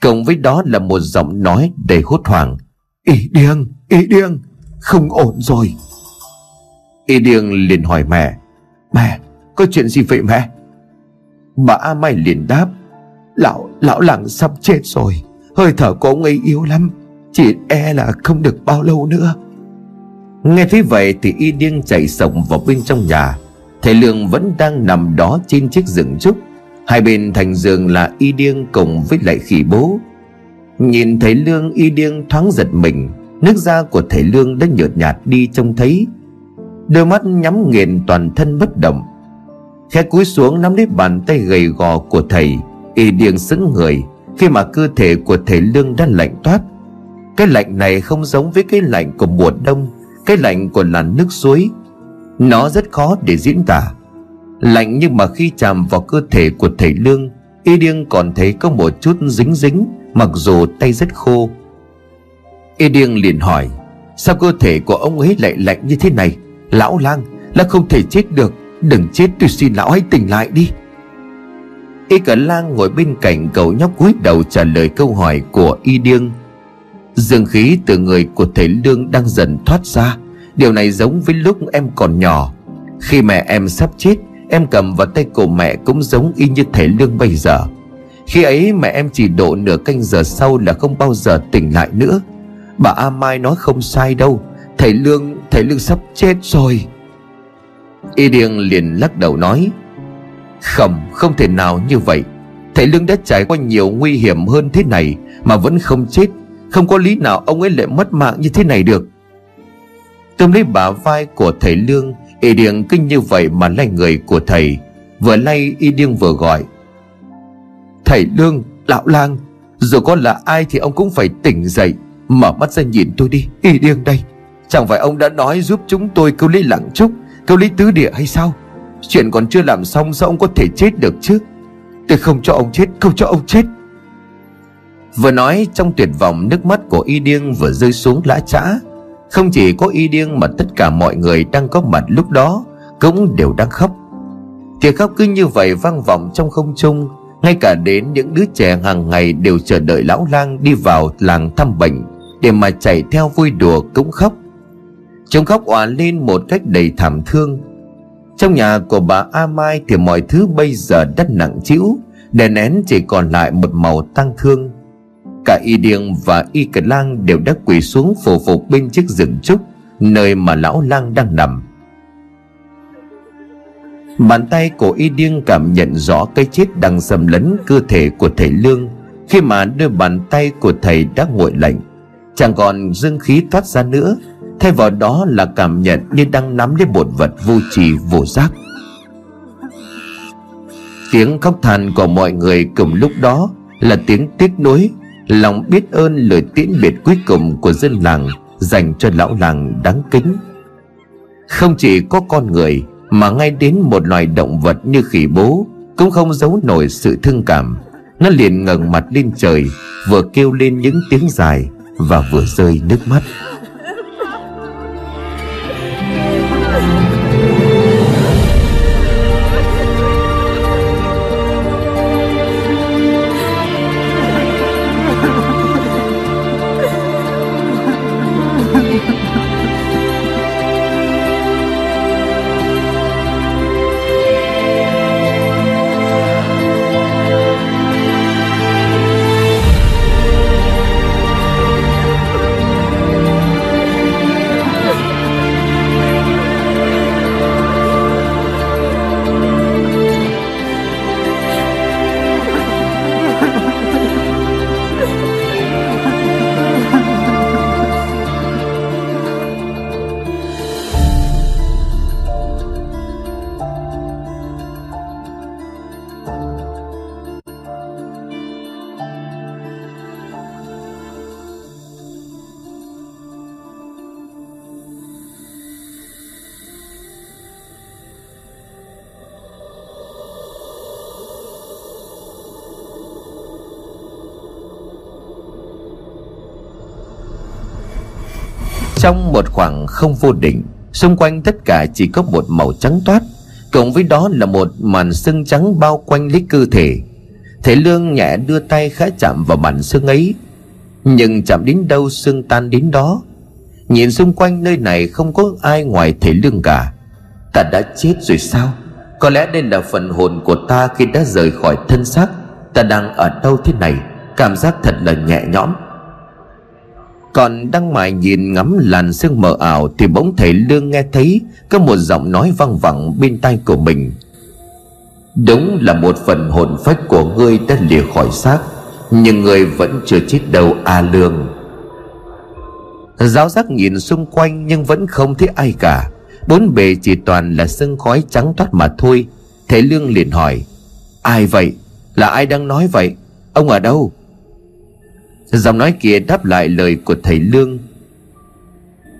Cộng với đó là một giọng nói đầy hốt hoảng. Y điêng, y điêng, không ổn rồi. Y điêng liền hỏi mẹ. Mẹ, có chuyện gì vậy mẹ? Bà A Mai liền đáp. Lão, lão làng sắp chết rồi. Hơi thở của ông ấy yếu lắm. Chỉ e là không được bao lâu nữa. Nghe thấy vậy thì y điêng chạy sổng vào bên trong nhà Thầy Lương vẫn đang nằm đó trên chiếc giường trúc Hai bên thành giường là y điêng cùng với lại khỉ bố. Nhìn thấy Lương, y điêng thoáng giật mình. Nước da của thầy Lương đã nhợt nhạt đi trông thấy. Đôi mắt nhắm nghiền toàn thân bất động. Khẽ cúi xuống nắm lấy bàn tay gầy gò của thầy. Y điêng sững người Khi mà cơ thể của thầy Lương đã lạnh toát. Cái lạnh này không giống với cái lạnh của mùa đông. Cái lạnh của làn nước suối. Nó rất khó để diễn tả. Lạnh nhưng mà khi chạm vào cơ thể của thầy Lương, Y điêng còn thấy có một chút dính dính, Mặc dù tay rất khô. Y điêng liền hỏi, Sao cơ thể của ông ấy lại lạnh như thế này? Lão lang, là không thể chết được. Đừng chết, tôi xin lão hãy tỉnh lại đi. Y cả lang ngồi bên cạnh cậu nhóc cúi đầu trả lời câu hỏi của Y điêng. Dương khí từ người của thầy Lương đang dần thoát ra. Điều này giống với lúc em còn nhỏ. Khi mẹ em sắp chết Em cầm vào tay cổ mẹ cũng giống y như thầy Lương bây giờ. Khi ấy mẹ em chỉ độ nửa canh giờ sau là không bao giờ tỉnh lại nữa. Bà A Mai nói không sai đâu Thầy Lương, thầy Lương sắp chết rồi. Y Điêng liền lắc đầu nói Không, không thể nào như vậy. Thầy Lương đã trải qua nhiều nguy hiểm hơn thế này Mà vẫn không chết. Không có lý nào ông ấy lại mất mạng như thế này được. Tôm lấy bả vai của thầy Lương Y Điêng kinh như vậy mà lay người của thầy. Vừa lay Y Điêng vừa gọi Thầy Lương, lão lang Dù có là ai thì ông cũng phải tỉnh dậy Mở mắt ra nhìn tôi đi Y Điêng đây. Chẳng phải ông đã nói giúp chúng tôi cứu lấy lặng trúc Cứu lấy tứ địa hay sao? Chuyện còn chưa làm xong sao ông có thể chết được chứ? Tôi không cho ông chết Không cho ông chết. Vừa nói trong tuyệt vọng nước mắt của y điêng vừa rơi xuống lã chã không chỉ có y điêng mà tất cả mọi người đang có mặt lúc đó Cũng đều đang khóc. Tiếng khóc cứ như vậy vang vọng trong không trung, Ngay cả đến những đứa trẻ hàng ngày đều chờ đợi lão lang đi vào làng thăm bệnh Để mà chạy theo vui đùa cũng khóc. Chúng khóc òa lên một cách đầy thảm thương. Trong nhà của bà A Mai thì mọi thứ bây giờ đất nặng chịu đèn nén chỉ còn lại một màu tăng thương. Cả Y Điêng và Y Cật Lang đều đã quỳ xuống phổ phục bên chiếc rừng trúc, Nơi mà lão lang đang nằm. Bàn tay của Y Điêng cảm nhận rõ cái chết đang xâm lấn cơ thể của thầy Lương. Khi mà đôi bàn tay của thầy đã nguội lạnh, Chẳng còn dương khí thoát ra nữa, Thay vào đó là cảm nhận như đang nắm lấy một vật vô trì, vô giác. Tiếng khóc than của mọi người cùng lúc đó Là tiếng tiếc nuối Lòng biết ơn lời tiễn biệt cuối cùng của dân làng Dành cho lão làng đáng kính. Không chỉ có con người Mà ngay đến một loài động vật như khỉ bố Cũng không giấu nổi sự thương cảm. Nó liền ngẩng mặt lên trời, Vừa kêu lên những tiếng dài Và vừa rơi nước mắt. Không vô định. Xung quanh tất cả chỉ có một màu trắng toát, Cộng với đó là một màn sương trắng bao quanh lấy cơ thể. Thể lương nhẹ đưa tay khá chạm vào màn sương ấy, Nhưng chạm đến đâu sương tan đến đó. Nhìn xung quanh nơi này không có ai ngoài thể lương cả. Ta đã chết rồi sao? Có lẽ đây là phần hồn của ta khi đã rời khỏi thân xác. Ta đang ở đâu thế này? Cảm giác thật là nhẹ nhõm còn đang mải nhìn ngắm làn sương mờ ảo Thì bỗng thầy Lương nghe thấy Có một giọng nói văng vẳng bên tai của mình Đúng là một phần hồn phách của ngươi đã lìa khỏi xác, Nhưng ngươi vẫn chưa chết đầu A Lương Giáo giác nhìn xung quanh nhưng vẫn không thấy ai cả Bốn bề chỉ toàn là sương khói trắng toát mà thôi Thầy Lương liền hỏi, Ai vậy? Là ai đang nói vậy? Ông ở đâu? Giọng nói kia đáp lại lời của thầy Lương.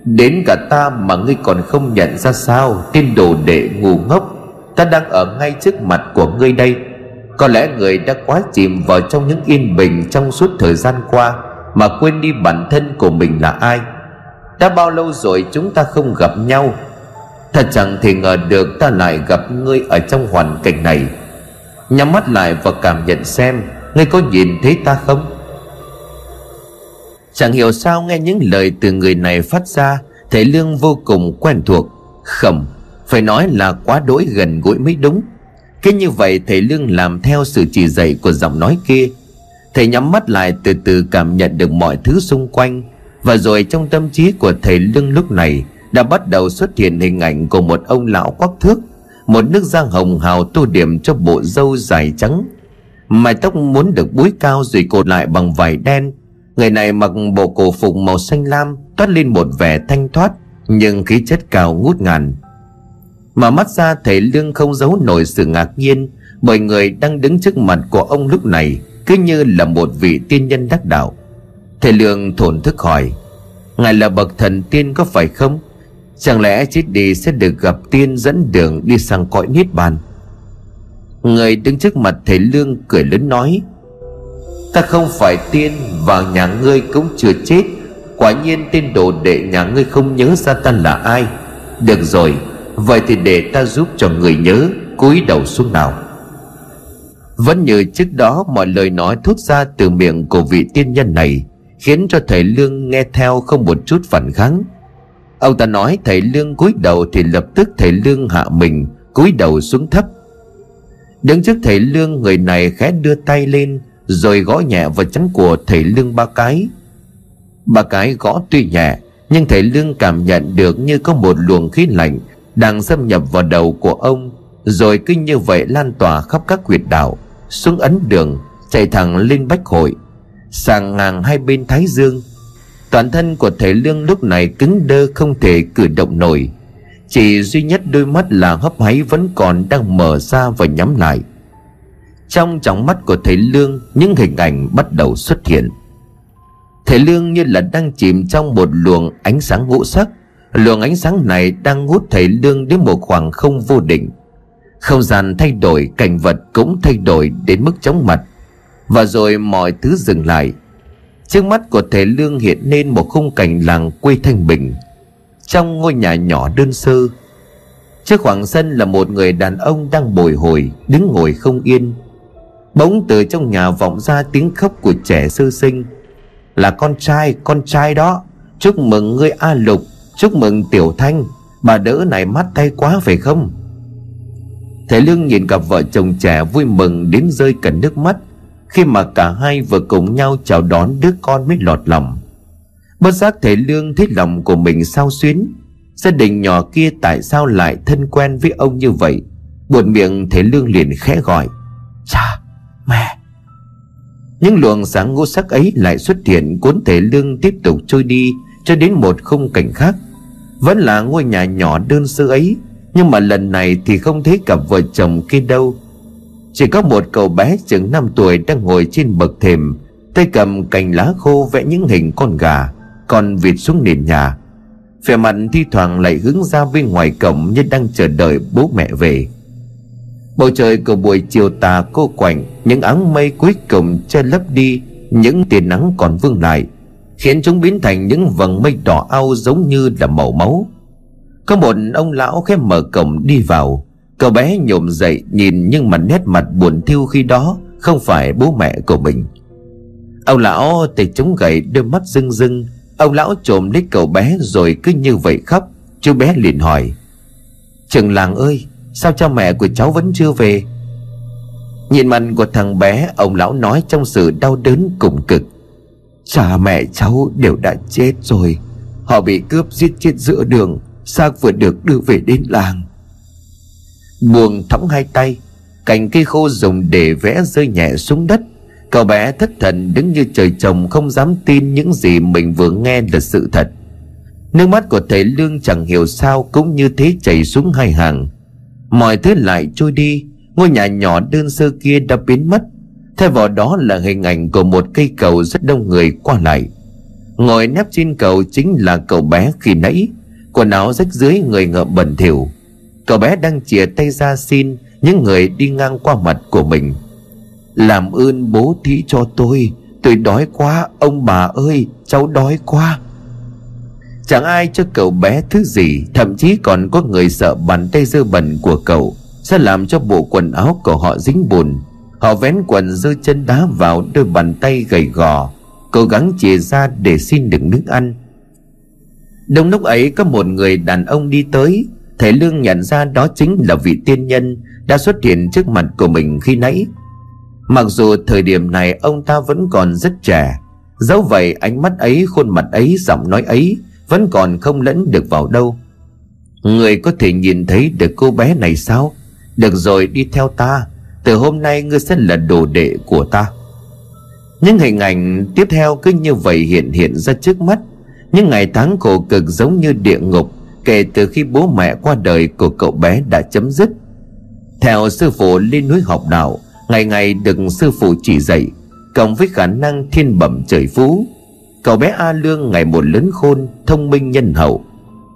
Đến cả ta mà ngươi còn không nhận ra sao Tên đồ đệ ngu ngốc, Ta đang ở ngay trước mặt của ngươi đây. Có lẽ người đã quá chìm vào trong những yên bình Trong suốt thời gian qua, Mà quên đi bản thân của mình là ai. Đã bao lâu rồi chúng ta không gặp nhau? Thật chẳng thể ngờ được ta lại gặp ngươi ở trong hoàn cảnh này. Nhắm mắt lại và cảm nhận xem, Ngươi có nhìn thấy ta không? Chẳng hiểu sao nghe những lời từ người này phát ra Thầy Lương vô cùng quen thuộc. Khẩm, Phải nói là quá đỗi gần gũi mới đúng. Cứ như vậy thầy Lương làm theo sự chỉ dạy của giọng nói kia. Thầy nhắm mắt lại từ từ cảm nhận được mọi thứ xung quanh. Và rồi trong tâm trí của thầy Lương lúc này Đã bắt đầu xuất hiện hình ảnh của một ông lão quắc thước Một nước da hồng hào tô điểm cho bộ râu dài trắng. Mái tóc muốn được búi cao rồi cột lại bằng vải đen. Người này mặc bộ cổ phục màu xanh lam, Toát lên một vẻ thanh thoát, Nhưng khí chất cao ngút ngàn. Mà mắt ra thầy Lương không giấu nổi sự ngạc nhiên Bởi người đang đứng trước mặt của ông lúc này, Cứ như là một vị tiên nhân đắc đạo. Thầy Lương thổn thức hỏi, Ngài là bậc thần tiên có phải không? Chẳng lẽ chết đi sẽ được gặp tiên dẫn đường đi sang cõi niết bàn? Người đứng trước mặt thầy Lương cười lớn nói Ta không phải tiên Và nhà ngươi cũng chưa chết. Quả nhiên tên đồ đệ nhà ngươi không nhớ ra ta là ai. Được rồi, Vậy thì để ta giúp cho người nhớ, cúi đầu xuống nào. Vẫn như trước đó mọi lời nói thốt ra từ miệng của vị tiên nhân này, Khiến cho thầy Lương nghe theo không một chút phản kháng. Ông ta nói thầy Lương cúi đầu thì lập tức thầy Lương hạ mình, cúi đầu xuống thấp. Đứng trước thầy Lương, người này khẽ đưa tay lên rồi gõ nhẹ vào chắn của thầy Lương ba cái. Ba cái gõ tuy nhẹ, Nhưng thầy Lương cảm nhận được như có một luồng khí lạnh Đang xâm nhập vào đầu của ông. Rồi cứ như vậy lan tỏa khắp các huyệt đạo, Xuống ấn đường, Chạy thẳng lên bách hội. Sàng ngang hai bên thái dương, Toàn thân của thầy Lương lúc này cứng đơ không thể cử động nổi. Chỉ duy nhất đôi mắt là hấp háy vẫn còn đang mở ra và nhắm lại. Trong trong mắt của thầy Lương những hình ảnh bắt đầu xuất hiện. Thầy Lương như là đang chìm trong một luồng ánh sáng ngũ sắc. Luồng ánh sáng này đang hút thầy Lương đến một khoảng không vô định. Không gian thay đổi, cảnh vật cũng thay đổi đến mức chóng mặt. Và rồi mọi thứ dừng lại. Trước mắt của thầy Lương hiện lên một khung cảnh làng quê Thanh Bình. Trong ngôi nhà nhỏ đơn sơ. Trước khoảng sân là một người đàn ông đang bồi hồi Đứng ngồi không yên. Bỗng từ trong nhà vọng ra tiếng khóc của trẻ sơ sinh. Là con trai, con trai đó. Chúc mừng ngươi A Lục Chúc mừng Tiểu Thanh. Bà đỡ này mắt tay quá phải không? Thầy Lương nhìn cặp vợ chồng trẻ vui mừng đến rơi cả nước mắt khi mà cả hai vừa cùng nhau chào đón đứa con mới lọt lòng. Bất giác thầy lương thấy lòng của mình sao xuyến gia đình nhỏ kia tại sao lại thân quen với ông như vậy? Buồn miệng thầy lương liền khẽ gọi cha mẹ. Những luồng sáng ngũ sắc ấy lại xuất hiện, cuốn thể lương tiếp tục trôi đi cho đến một khung cảnh khác. Vẫn là ngôi nhà nhỏ đơn sơ ấy, nhưng mà lần này thì không thấy cặp vợ chồng kia đâu. Chỉ có một cậu bé chừng 5 tuổi đang ngồi trên bậc thềm, Tay cầm cành lá khô vẽ những hình con gà, Còn vịt xuống nền nhà. Vẻ mặt thi thoảng lại hướng ra bên ngoài cổng Như đang chờ đợi bố mẹ về. Bầu trời của buổi chiều tà cô quạnh, Những áng mây cuối cùng che lấp đi, Những tia nắng còn vương lại, Khiến chúng biến thành những vầng mây đỏ ao giống như là màu máu. Có một ông lão khép mở cổng đi vào. Cậu bé nhổm dậy nhìn nhưng mà nét mặt buồn thiêu khi đó Không phải bố mẹ của mình. Ông lão thì chống gậy, đôi mắt rưng rưng. Ông lão trộm lấy cậu bé rồi cứ như vậy khóc. Chú bé liền hỏi, Trường làng ơi Sao cha mẹ của cháu vẫn chưa về? Nhìn mặt của thằng bé, Ông lão nói trong sự đau đớn cùng cực. Cha mẹ cháu đều đã chết rồi. Họ bị cướp giết chết giữa đường, Xác vừa được đưa về đến làng. Buông thõng hai tay, cành cây khô dùng để vẽ rơi nhẹ xuống đất. Cậu bé thất thần đứng như trời trồng, không dám tin những gì mình vừa nghe là sự thật. Nước mắt của thầy lương chẳng hiểu sao cũng như thế chảy xuống hai hàng mọi thứ lại trôi đi. Ngôi nhà nhỏ đơn sơ kia đã biến mất. Thay vào đó là hình ảnh của một cây cầu rất đông người qua lại. Ngồi nép trên cầu chính là cậu bé khi nãy. Quần áo rách dưới người ngợm bẩn thỉu. Cậu bé đang chìa tay ra xin Những người đi ngang qua mặt của mình. Làm ơn bố thí cho tôi. Tôi đói quá, Ông bà ơi, cháu đói quá. Chẳng ai cho cậu bé thứ gì Thậm chí còn có người sợ bàn tay dơ bẩn của cậu Sẽ làm cho bộ quần áo của họ dính bùn. Họ vén quần dơ chân đá vào đôi bàn tay gầy gò. Cố gắng chìa ra để xin được nước ăn. Đông lúc ấy có một người đàn ông đi tới. Thầy Lương nhận ra đó chính là vị tiên nhân Đã xuất hiện trước mặt của mình khi nãy. Mặc dù thời điểm này ông ta vẫn còn rất trẻ Dẫu vậy ánh mắt ấy, khuôn mặt ấy, giọng nói ấy vẫn còn không lẫn được vào đâu. Người có thể nhìn thấy được cô bé này sao? Được rồi, đi theo ta. Từ hôm nay ngươi sẽ là đồ đệ của ta. Những hình ảnh tiếp theo cứ như vậy hiện hiện ra trước mắt. Những ngày tháng khổ cực giống như địa ngục, kể từ khi bố mẹ qua đời của cậu bé đã chấm dứt. Theo sư phụ lên núi học đạo, ngày ngày được sư phụ chỉ dạy, cộng với khả năng thiên bẩm trời phú. Cậu bé A Lương ngày một lớn khôn Thông minh nhân hậu.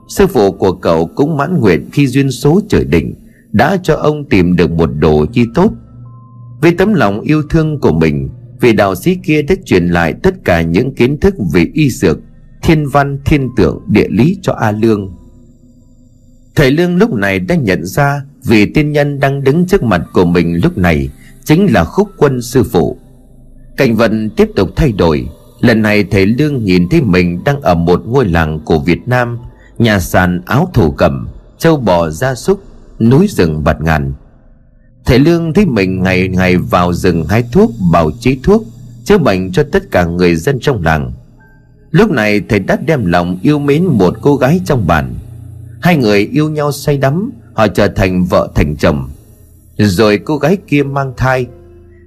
Sư phụ của cậu cũng mãn nguyện khi duyên số trời định Đã cho ông tìm được một đồ chi tốt. Vì tấm lòng yêu thương của mình Vị đạo sĩ kia đã truyền lại tất cả những kiến thức về y dược Thiên văn, thiên tượng, địa lý cho A Lương. Thầy Lương lúc này đã nhận ra Vị tiên nhân đang đứng trước mặt của mình lúc này Chính là khúc quân sư phụ. Cảnh vận tiếp tục thay đổi. Lần này thầy Lương nhìn thấy mình đang ở một ngôi làng của Việt Nam, Nhà sàn áo thổ cẩm Châu bò gia súc, Núi rừng bạt ngàn. Thầy Lương thấy mình ngày ngày vào rừng hái thuốc Bảo chế thuốc, Chữa bệnh cho tất cả người dân trong làng. Lúc này thầy đã đem lòng yêu mến một cô gái trong bản Hai người yêu nhau say đắm, Họ trở thành vợ thành chồng. Rồi cô gái kia mang thai.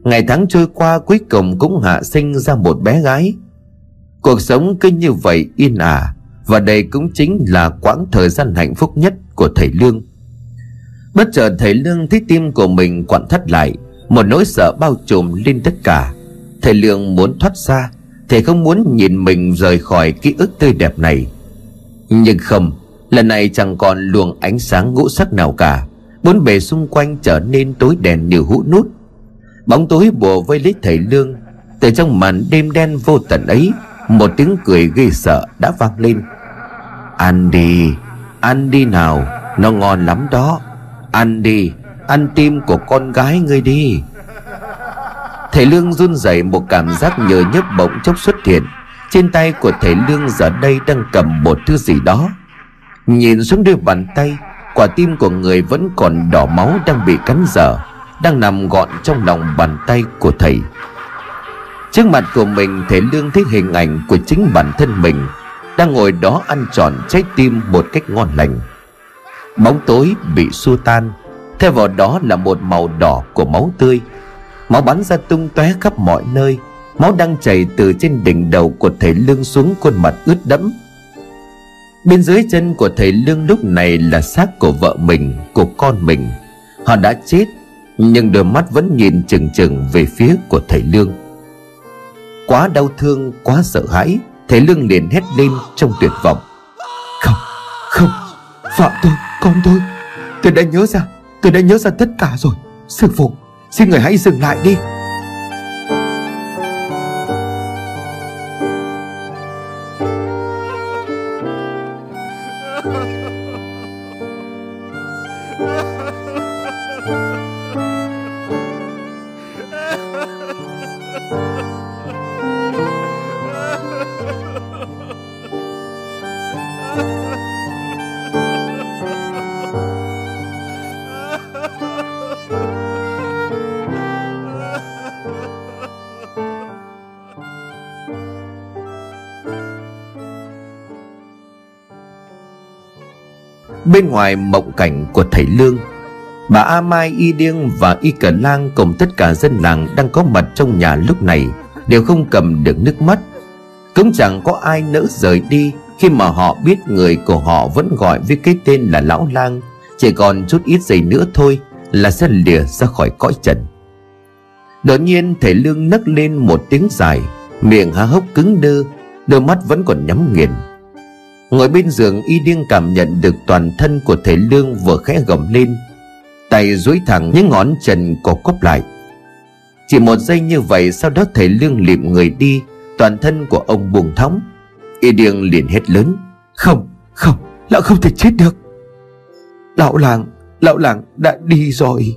Ngày tháng trôi qua, cuối cùng cũng hạ sinh ra một bé gái. Cuộc sống cứ như vậy yên ả, Và đây cũng chính là quãng thời gian hạnh phúc nhất của thầy Lương. Bất chợt thầy Lương thấy tim của mình quặn thắt lại, Một nỗi sợ bao trùm lên tất cả. Thầy Lương muốn thoát ra, Thầy không muốn nhìn mình rời khỏi ký ức tươi đẹp này. Nhưng không, Lần này chẳng còn luồng ánh sáng ngũ sắc nào cả, Bốn bề xung quanh trở nên tối đèn như hũ nút. Bóng tối bùa vây lấy thầy Lương, Từ trong màn đêm đen vô tận ấy một tiếng cười ghê sợ đã vang lên. Ăn đi Ăn đi nào, Nó ngon lắm đó. Ăn đi Ăn tim của con gái ngươi đi. Thầy Lương run rẩy một cảm giác nhờ nhấp bỗng chốc xuất hiện. Trên tay của thầy Lương giờ đây đang cầm một thứ gì đó. Nhìn xuống đôi bàn tay, Quả tim của người vẫn còn đỏ máu đang bị cắn dở, Đang nằm gọn trong lòng bàn tay của thầy. Trước mặt của mình thầy Lương thấy hình ảnh của chính bản thân mình Đang ngồi đó ăn tròn trái tim một cách ngon lành. Bóng tối bị xua tan Theo vào đó là một màu đỏ của máu tươi. Máu bắn ra tung tóe khắp mọi nơi Máu đang chảy từ trên đỉnh đầu của thầy Lương xuống khuôn mặt ướt đẫm. Bên dưới chân của thầy Lương lúc này là xác của vợ mình, của con mình. Họ đã chết Nhưng đôi mắt vẫn nhìn chừng chừng về phía của thầy Lương. Quá đau thương, quá sợ hãi thế Lương liền hét lên trong tuyệt vọng. Không, không, phạm tôi, con tôi. Tôi đã nhớ ra, tôi đã nhớ ra tất cả rồi. Sư phụ, xin người hãy dừng lại đi. Ngoài mộng cảnh của thầy Lương, Bà A Mai, Y Điêng và Y Cờ Lang Cùng tất cả dân làng đang có mặt trong nhà lúc này Đều không cầm được nước mắt. Cũng chẳng có ai nỡ rời đi Khi mà họ biết người của họ vẫn gọi với cái tên là Lão Lang, Chỉ còn chút ít giây nữa thôi Là sẽ lìa ra khỏi cõi trần. Đột nhiên thầy Lương nấc lên một tiếng dài, Miệng há hốc cứng đơ, Đôi mắt vẫn còn nhắm nghiền. Ngồi bên giường y điên cảm nhận được toàn thân của thầy Lương vừa khẽ gầm lên. Tay duỗi thẳng những ngón chân co quắp lại. Chỉ một giây như vậy sau đó thầy Lương lịm người đi Toàn thân của ông buông thóng Y điên liền hét lớn Không, không, lão không thể chết được. Lão làng, lão làng đã đi rồi.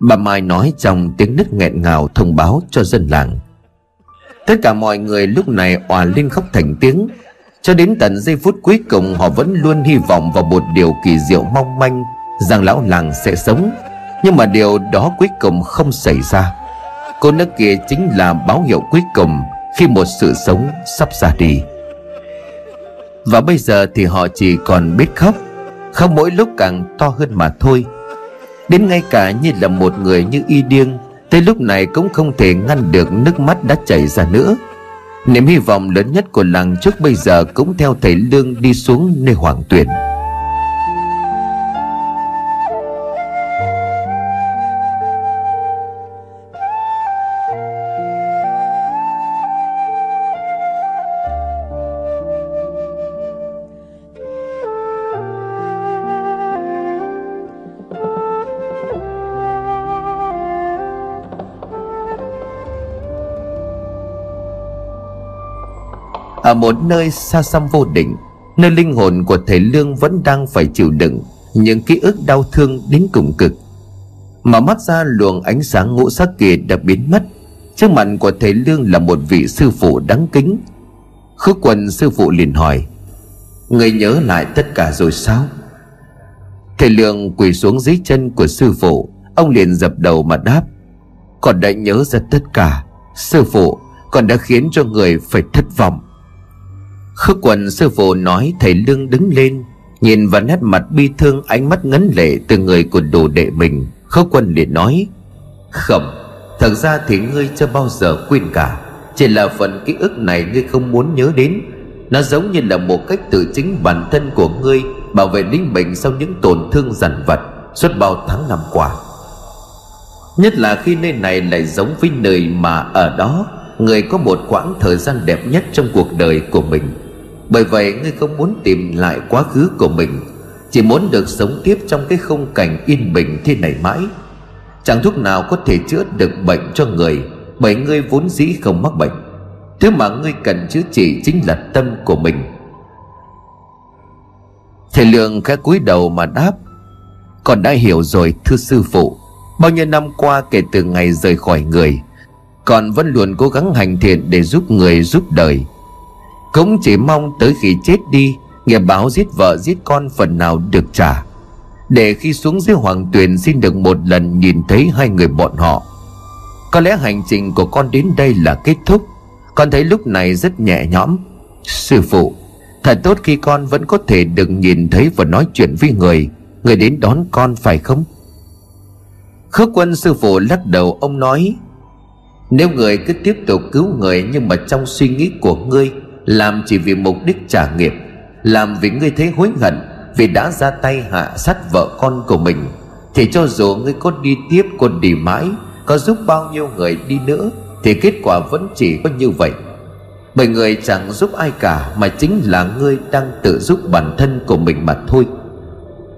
Bà Mai nói trong tiếng nứt nghẹn ngào thông báo cho dân làng. Tất cả mọi người lúc này òa lên khóc thành tiếng cho đến tận giây phút cuối cùng, họ vẫn luôn hy vọng vào một điều kỳ diệu mong manh, Rằng lão làng sẽ sống. Nhưng mà điều đó cuối cùng không xảy ra. Cô nước kia chính là báo hiệu cuối cùng Khi một sự sống sắp ra đi. Và bây giờ thì họ chỉ còn biết khóc. Khóc mỗi lúc càng to hơn mà thôi. Đến ngay cả như là một người như y điên, Tới lúc này cũng không thể ngăn được nước mắt đã chảy ra nữa. Niềm hy vọng lớn nhất của làng trước bây giờ cũng theo thầy Lương đi xuống nơi hoàng tuyển ở một nơi xa xăm vô định, nơi linh hồn của thầy lương vẫn đang phải chịu đựng những ký ức đau thương đến cùng cực. Mà mắt ra, luồng ánh sáng ngũ sắc kia đã biến mất. Trước mặt của thầy lương là một vị sư phụ đáng kính. Khước quần sư phụ liền hỏi, người nhớ lại tất cả rồi sao? Thầy lương quỳ xuống dưới chân của sư phụ. Ông liền dập đầu mà đáp, con đã nhớ ra tất cả. Sư phụ, con đã khiến cho người phải thất vọng khước quần sư phụ nói thầy lương đứng lên, nhìn vào nét mặt bi thương ánh mắt ngấn lệ từ người của đồ đệ mình. Khước quân liền nói, khẩm, thật ra thì ngươi chưa bao giờ quên cả. Chỉ là phần ký ức này ngươi không muốn nhớ đến. Nó giống như là một cách tự chính bản thân của ngươi, bảo vệ linh bệnh sau những tổn thương dằn vặt suốt bao tháng năm qua. Nhất là khi nơi này lại giống với nơi mà ở đó, người có một quãng thời gian đẹp nhất trong cuộc đời của mình bởi vậy ngươi không muốn tìm lại quá khứ của mình, chỉ muốn được sống tiếp trong cái khung cảnh yên bình thế này mãi. Chẳng thuốc nào có thể chữa được bệnh cho người, bởi ngươi vốn dĩ không mắc bệnh. Thứ mà ngươi cần chữa trị chính là tâm của mình. Thầy lượng khẽ cúi đầu mà đáp, con đã hiểu rồi, thưa sư phụ. Bao nhiêu năm qua kể từ ngày rời khỏi người, con vẫn luôn cố gắng hành thiện để giúp người giúp đời cũng chỉ mong tới khi chết đi, Nghiệp báo giết vợ, giết con phần nào được trả. Để khi xuống dưới hoàng tuyền xin được một lần nhìn thấy hai người bọn họ. Có lẽ hành trình của con đến đây là kết thúc. Con thấy lúc này rất nhẹ nhõm. Sư phụ, Thật tốt khi con vẫn có thể được nhìn thấy và nói chuyện với người. Người đến đón con phải không? Khước quân sư phụ lắc đầu, ông nói, Nếu người cứ tiếp tục cứu người Nhưng mà trong suy nghĩ của ngươi làm chỉ vì mục đích trả nghiệp, làm vì ngươi thấy hối hận, vì đã ra tay hạ sát vợ con của mình, thì cho dù ngươi có đi tiếp còn đi mãi, có giúp bao nhiêu người đi nữa, thì kết quả vẫn chỉ có như vậy. Bởi người chẳng giúp ai cả, mà chính là ngươi đang tự giúp bản thân của mình mà thôi.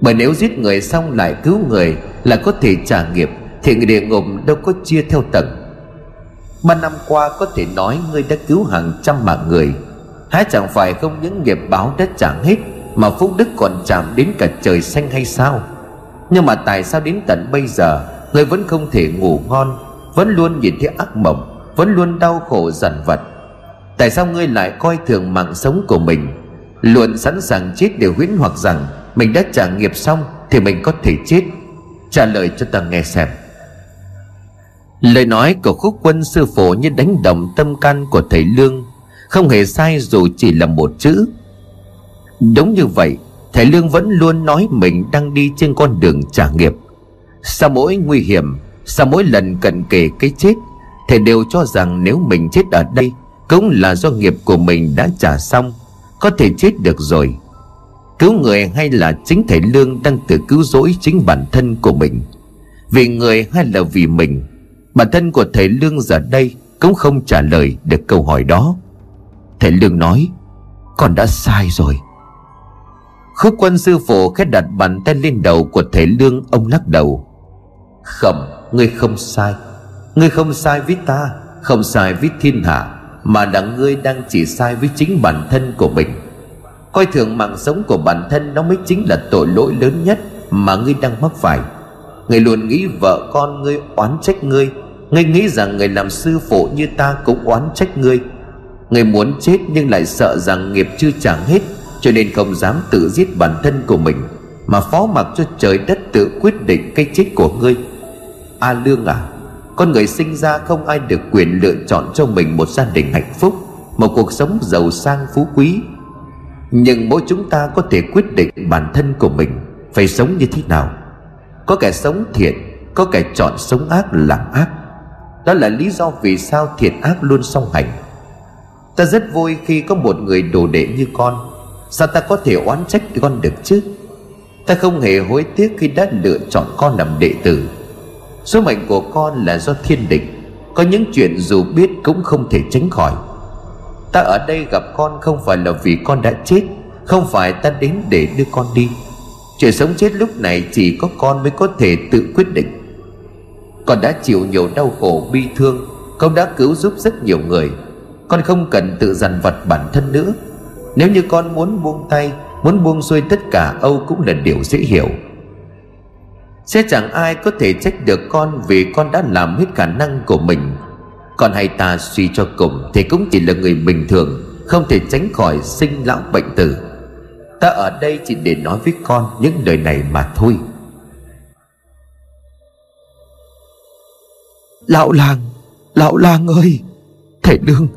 Bởi nếu giết người xong lại cứu người là có thể trả nghiệp, thì người địa ngục đâu có chia theo tầng. Ba năm qua có thể nói ngươi đã cứu hàng trăm mạng người Há chẳng phải không những nghiệp báo đã chẳng hết, Mà phúc đức còn chạm đến cả trời xanh hay sao? Nhưng mà tại sao đến tận bây giờ, Người vẫn không thể ngủ ngon, Vẫn luôn nhìn thấy ác mộng, Vẫn luôn đau khổ dằn vặt? Tại sao ngươi lại coi thường mạng sống của mình? Luôn sẵn sàng chết để huyễn hoặc rằng Mình đã trả nghiệp xong Thì mình có thể chết? Trả lời cho ta nghe xem. Lời nói của khúc quân sư phụ như đánh động tâm can của thầy Lương không hề sai dù chỉ là một chữ. Đúng như vậy, Thầy Lương vẫn luôn nói mình đang đi trên con đường trả nghiệp. Sau mỗi nguy hiểm, Sau mỗi lần cận kề cái chết, Thầy đều cho rằng nếu mình chết ở đây, Cũng là do nghiệp của mình đã trả xong, Có thể chết được rồi. Cứu người hay là chính thầy Lương đang tự cứu rỗi chính bản thân của mình. Vì người hay là vì mình, Bản thân của thầy Lương giờ đây Cũng không trả lời được câu hỏi đó. Thầy Lương nói, Con đã sai rồi. Khúc quân sư phụ khẽ đặt bàn tay lên đầu của thầy Lương, Ông lắc đầu. Khẩm, Ngươi không sai. Ngươi không sai với ta, Không sai với thiên hạ, Mà là ngươi đang chỉ sai với chính bản thân của mình. Coi thường mạng sống của bản thân Nó mới chính là tội lỗi lớn nhất Mà ngươi đang mắc phải. Ngươi luôn nghĩ vợ con ngươi oán trách ngươi. Ngươi nghĩ rằng người làm sư phụ như ta cũng oán trách ngươi. Người muốn chết nhưng lại sợ rằng nghiệp chưa trả hết, Cho nên không dám tự giết bản thân của mình, Mà phó mặc cho trời đất tự quyết định cái chết của ngươi. A Lương à Con người sinh ra không ai được quyền lựa chọn cho mình một gia đình hạnh phúc, Một cuộc sống giàu sang phú quý. Nhưng mỗi chúng ta có thể quyết định bản thân của mình Phải sống như thế nào. Có kẻ sống thiện, Có kẻ chọn sống ác làm ác. Đó là lý do vì sao thiện ác luôn song hành. Ta rất vui khi có một người đồ đệ như con. Sao ta có thể oán trách con được chứ? Ta không hề hối tiếc khi đã lựa chọn con làm đệ tử. Số mệnh của con là do thiên định Có những chuyện dù biết cũng không thể tránh khỏi. Ta ở đây gặp con không phải là vì con đã chết, Không phải ta đến để đưa con đi. Chuyện sống chết lúc này chỉ có con mới có thể tự quyết định. Con đã chịu nhiều đau khổ, bi thương, Con đã cứu giúp rất nhiều người. Con không cần tự dằn vặt bản thân nữa. Nếu như con muốn buông tay, Muốn buông xuôi tất cả, Âu cũng là điều dễ hiểu. Sẽ chẳng ai có thể trách được con Vì con đã làm hết khả năng của mình. Còn hay ta suy cho cùng Thì cũng chỉ là người bình thường, Không thể tránh khỏi sinh lão bệnh tử. Ta ở đây chỉ để nói với con Những lời này mà thôi. Lão làng Lão làng ơi, Thầy Lương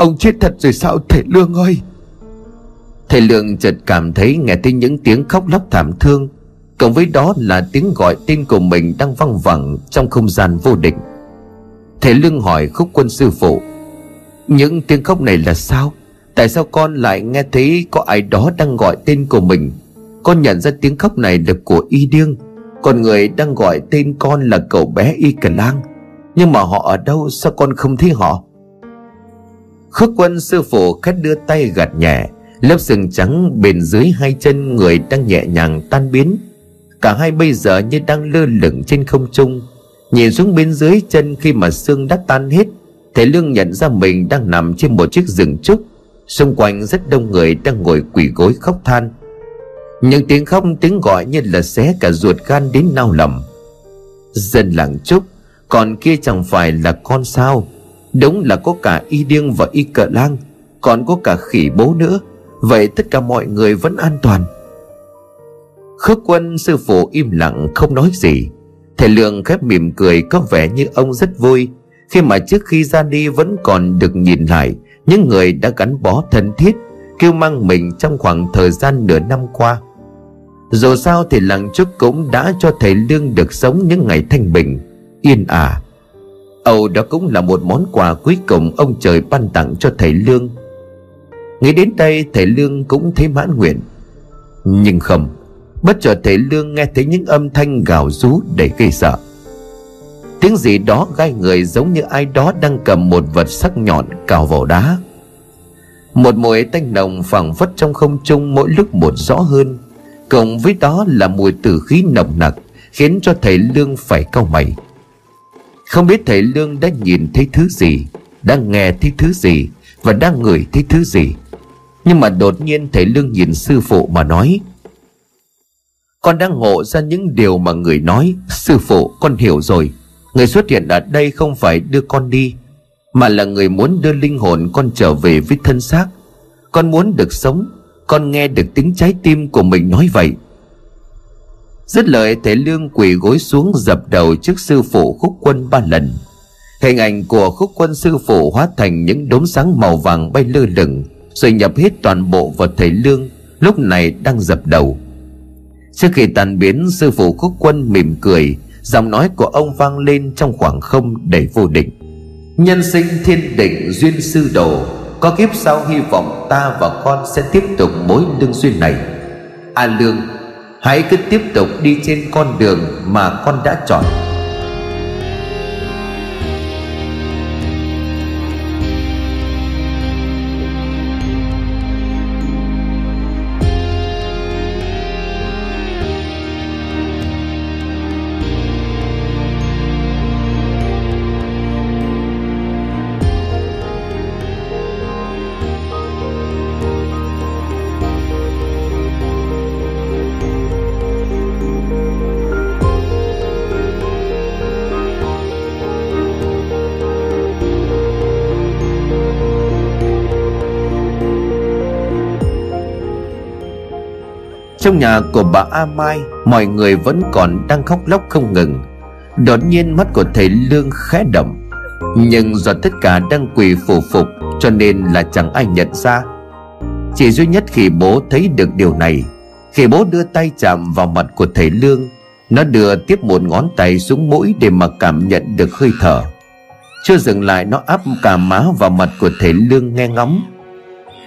Ông chết thật rồi sao thầy Lương ơi? Thầy Lương chợt cảm thấy nghe thấy những tiếng khóc lóc thảm thương. Cộng với đó là tiếng gọi tên của mình đang văng vẳng trong không gian vô định. Thầy Lương hỏi khúc quân sư phụ, Những tiếng khóc này là sao? Tại sao con lại nghe thấy có ai đó đang gọi tên của mình? Con nhận ra tiếng khóc này là của Y Điêng. Còn người đang gọi tên con là cậu bé Y Cờ Lang. Nhưng mà họ ở đâu? Sao con không thấy họ? Khước quân sư phụ khét đưa tay gạt nhẹ, Lớp sừng trắng bên dưới hai chân người đang nhẹ nhàng tan biến. Cả hai bây giờ như đang lơ lửng trên không trung. Nhìn xuống bên dưới chân khi mà xương đã tan hết Thầy Lương nhận ra mình đang nằm trên một chiếc rừng trúc. Xung quanh rất đông người đang ngồi quỳ gối khóc than. Những tiếng khóc, tiếng gọi như là xé cả ruột gan đến nao lòng. Dân làng trúc, Còn kia chẳng phải là con sao? Đúng là có cả y điêng và y cờ lang, Còn có cả khỉ bố nữa Vậy tất cả mọi người vẫn an toàn. Khước quân sư phụ im lặng, không nói gì. Thầy Lượng khép mỉm cười, có vẻ như ông rất vui. Khi mà trước khi ra đi vẫn còn được nhìn lại, Những người đã gắn bó thân thiết, Kêu mang mình trong khoảng thời gian nửa năm qua. Dù sao thì làng trúc cũng đã cho thầy Lương được sống những ngày thanh bình, Yên ả. Âu đó cũng là một món quà cuối cùng ông trời ban tặng cho thầy Lương. Nghĩ đến đây thầy Lương cũng thấy mãn nguyện. Nhưng không, Bất chợt thầy Lương nghe thấy những âm thanh gào rú đầy gây sợ. Tiếng gì đó gai người giống như ai đó đang cầm một vật sắc nhọn cào vào đá. Một mùi tanh nồng phảng phất trong không trung mỗi lúc một rõ hơn Cộng với đó là mùi tử khí nồng nặc Khiến cho thầy Lương phải cau mày. Không biết thầy Lương đã nhìn thấy thứ gì, Đang nghe thấy thứ gì Và đang ngửi thấy thứ gì. Nhưng mà đột nhiên thầy Lương nhìn sư phụ mà nói, con đang ngộ ra những điều mà người nói. Sư phụ, con hiểu rồi. Người xuất hiện ở đây không phải đưa con đi, Mà là người muốn đưa linh hồn con trở về với thân xác. Con muốn được sống. Con nghe được tiếng trái tim của mình nói vậy. Dứt lời thể lương quỳ gối xuống dập đầu trước sư phụ khúc quân ba lần. Hình ảnh của khúc quân sư phụ hóa thành những đốm sáng màu vàng bay lơ lửng, Rồi nhập hết toàn bộ vào thầy lương, Lúc này đang dập đầu. Trước khi tàn biến, sư phụ khúc quân mỉm cười, Giọng nói của ông vang lên trong khoảng không đầy vô định. Nhân sinh thiên định duyên sư đồ, Có kiếp sau hy vọng ta và con sẽ tiếp tục mối lương duyên này. A Lương Hãy cứ tiếp tục đi trên con đường mà con đã chọn. Trong nhà của bà A Mai, Mọi người vẫn còn đang khóc lóc không ngừng. Đột nhiên mắt của thầy Lương khẽ động. Nhưng do tất cả đang quỳ phủ phục, Cho nên là chẳng ai nhận ra. Chỉ duy nhất khi bố thấy được điều này, Khi bố đưa tay chạm vào mặt của thầy Lương, Nó đưa tiếp một ngón tay xuống mũi Để mà cảm nhận được hơi thở. Chưa dừng lại, nó áp cả má vào mặt của thầy Lương nghe ngóng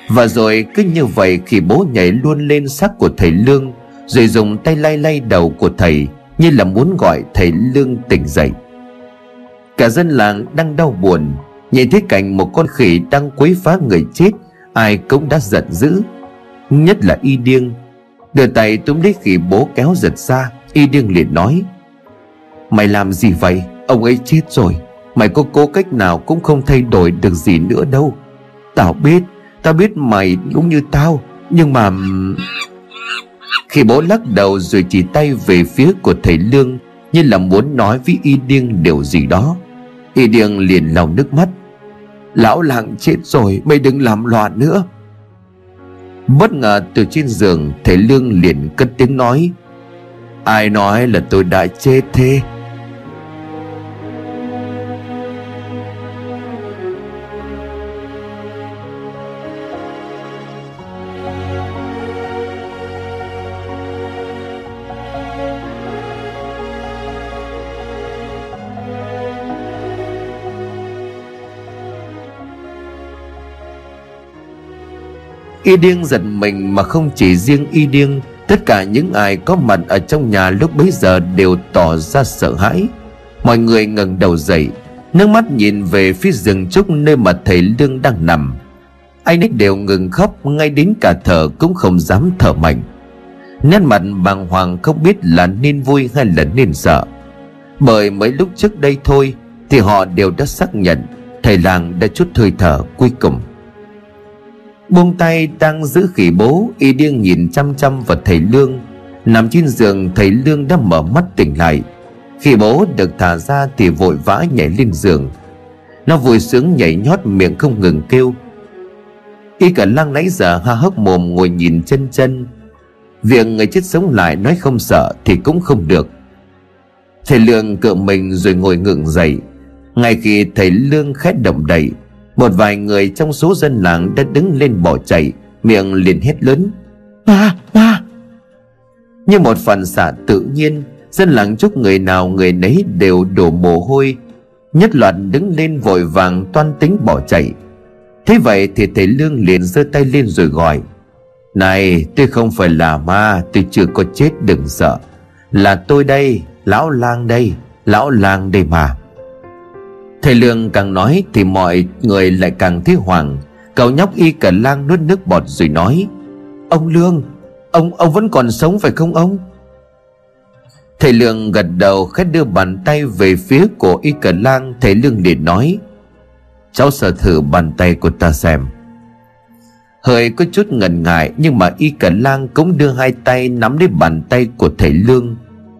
và rồi cứ như vậy khi bố nhảy luôn lên xác của thầy Lương, Rồi dùng tay lay lay đầu của thầy Như là muốn gọi thầy Lương tỉnh dậy. Cả dân làng đang đau buồn, Nhìn thấy cảnh một con khỉ đang quấy phá người chết, Ai cũng đã giận dữ. Nhất là y điêng, Đưa tay túm lấy khỉ bố kéo giật ra. Y điêng liền nói, Mày làm gì vậy? Ông ấy chết rồi. Mày có cố cách nào cũng không thay đổi được gì nữa đâu. Tao biết Tao biết mày cũng như tao, Nhưng mà Khi bố lắc đầu rồi chỉ tay về phía của thầy Lương, Như là muốn nói với Y Điêng điều gì đó. Y Điêng liền lòng nước mắt. Lão làng chết rồi, Mày đừng làm loạn nữa. Bất ngờ từ trên giường, Thầy Lương liền cất tiếng nói. Ai nói là tôi đã chết thế? Y điêng giật mình mà không chỉ riêng y điêng, Tất cả những ai có mặt ở trong nhà lúc bấy giờ đều tỏ ra sợ hãi. Mọi người ngẩng đầu dậy, Nước mắt nhìn về phía rừng trúc nơi mà thầy Lương đang nằm. Anh ấy đều ngừng khóc, ngay đến cả thở cũng không dám thở mạnh. Nét mặt bàng hoàng không biết là nên vui hay là nên sợ. Bởi mấy lúc trước đây thôi, Thì họ đều đã xác nhận Thầy làng đã chút hơi thở cuối cùng buông tay đang giữ khỉ bố, y điên nhìn chăm chăm vào thầy lương. Nằm trên giường, thầy lương đã mở mắt tỉnh lại. Khi bố được thả ra thì vội vã nhảy lên giường. Nó vui sướng nhảy nhót miệng không ngừng kêu. Y cả lăng nãy giờ ha hốc mồm ngồi nhìn chân chân. Việc người chết sống lại nói không sợ thì cũng không được. Thầy lương cựa mình rồi ngồi ngượng dậy. Ngay khi thầy lương khét động đậy một vài người trong số dân làng đã đứng lên bỏ chạy, Miệng liền hét lớn, Ma ma! Như một phần xạ tự nhiên, Dân làng chúc người nào người nấy đều đổ mồ hôi, Nhất loạt đứng lên vội vàng toan tính bỏ chạy. Thế vậy thì thầy Lương liền giơ tay lên rồi gọi, Này, tôi không phải là ma, Tôi chưa có chết đừng sợ. Là tôi đây, Lão lang đây, Lão lang đây mà. Thầy Lương càng nói thì mọi người lại càng thấy hoàng Cậu nhóc y cả lang nuốt nước bọt rồi nói, Ông Lương, Ông ông vẫn còn sống phải không ông? Thầy Lương gật đầu khét đưa bàn tay về phía của y cả lang. Thầy Lương liền nói, Cháu sợ thử bàn tay của ta xem. Hơi có chút ngần ngại, Nhưng mà y cả lang cũng đưa hai tay nắm lấy bàn tay của thầy Lương.